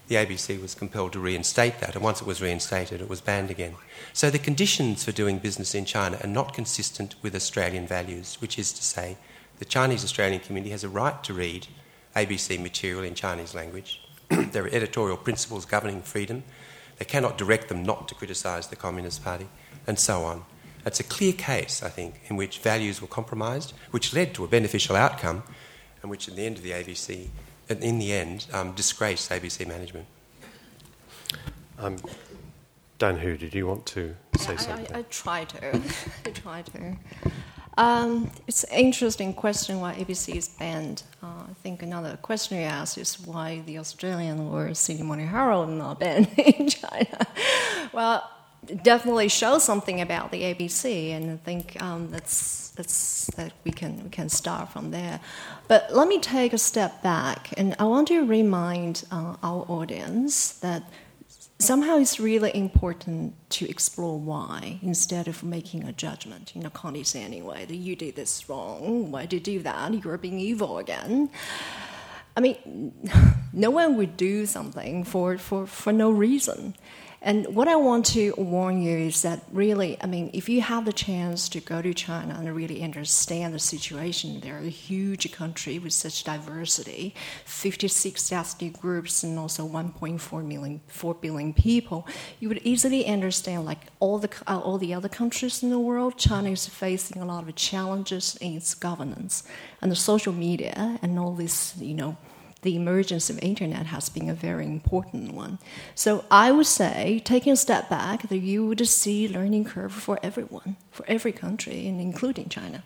S4: the ABC was compelled to reinstate that, and once it was reinstated, it was banned again. So the conditions for doing business in China are not consistent with Australian values, which is to say, the Chinese Australian community has a right to read ABC material in Chinese language. there are editorial principles governing freedom. They cannot direct them not to criticise the Communist Party, and so on. It's a clear case, I think, in which values were compromised, which led to a beneficial outcome, and which, in the end of the ABC, in the end, um, disgraced ABC management.
S1: Um, Dan Hu, did you want to say
S3: yeah,
S1: something?
S3: I, I, I try to. I try to. Um, it's an interesting question why ABC is banned. Uh, I think another question you asked is why the Australian or Sydney Morning Herald not banned in China. well, it definitely shows something about the ABC, and I think um, that's, that's, that we can, we can start from there. But let me take a step back, and I want to remind uh, our audience that somehow it's really important to explore why instead of making a judgment. You know, Connie say anyway that you did this wrong. Why did you do that? You're being evil again. I mean, no one would do something for, for, for no reason. And what I want to warn you is that really, I mean, if you have the chance to go to China and really understand the situation, they're a huge country with such diversity, 56 ethnic groups and also 1.4 million, 4 billion people, you would easily understand like all the, uh, all the other countries in the world, China is facing a lot of challenges in its governance. And the social media and all this, you know, the emergence of internet has been a very important one. So I would say, taking a step back, that you would see learning curve for everyone, for every country, and including China.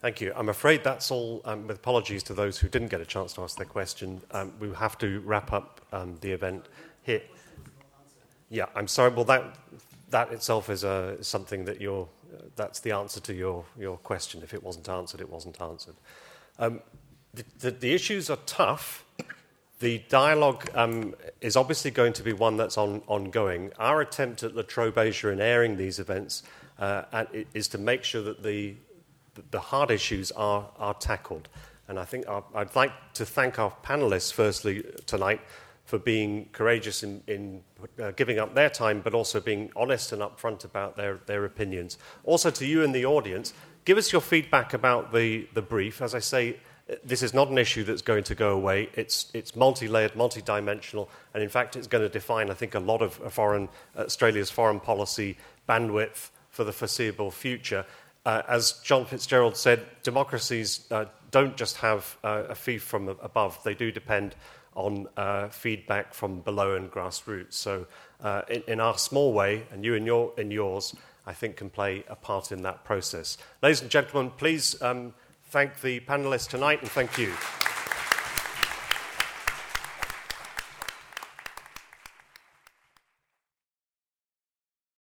S1: Thank you. I'm afraid that's all. Um, with apologies to those who didn't get a chance to ask their question, um, we have to wrap up um, the event here. Yeah, I'm sorry. Well, that that itself is uh, something that you're. Uh, that's the answer to your your question. If it wasn't answered, it wasn't answered. The, the, the, issues are tough. The dialogue um, is obviously going to be one that's on, ongoing. Our attempt at La Trobe Asia in airing these events uh, is to make sure that the, the hard issues are, are tackled. And I think our, I'd like to thank our panelists, firstly, tonight, for being courageous in, in uh, giving up their time, but also being honest and upfront about their, their opinions. Also, to you in the audience, give us your feedback about the, the brief. As I say, this is not an issue that's going to go away. It's, it's multi-layered, multi-dimensional, and in fact, it's going to define, I think, a lot of foreign, Australia's foreign policy bandwidth for the foreseeable future. Uh, as John Fitzgerald said, democracies uh, don't just have uh, a feed from above; they do depend on uh, feedback from below and grassroots. So, uh, in, in, our small way, and you in, your, in yours, I think, can play a part in that process. Ladies and gentlemen, please. Um, thank the panelists tonight and thank you.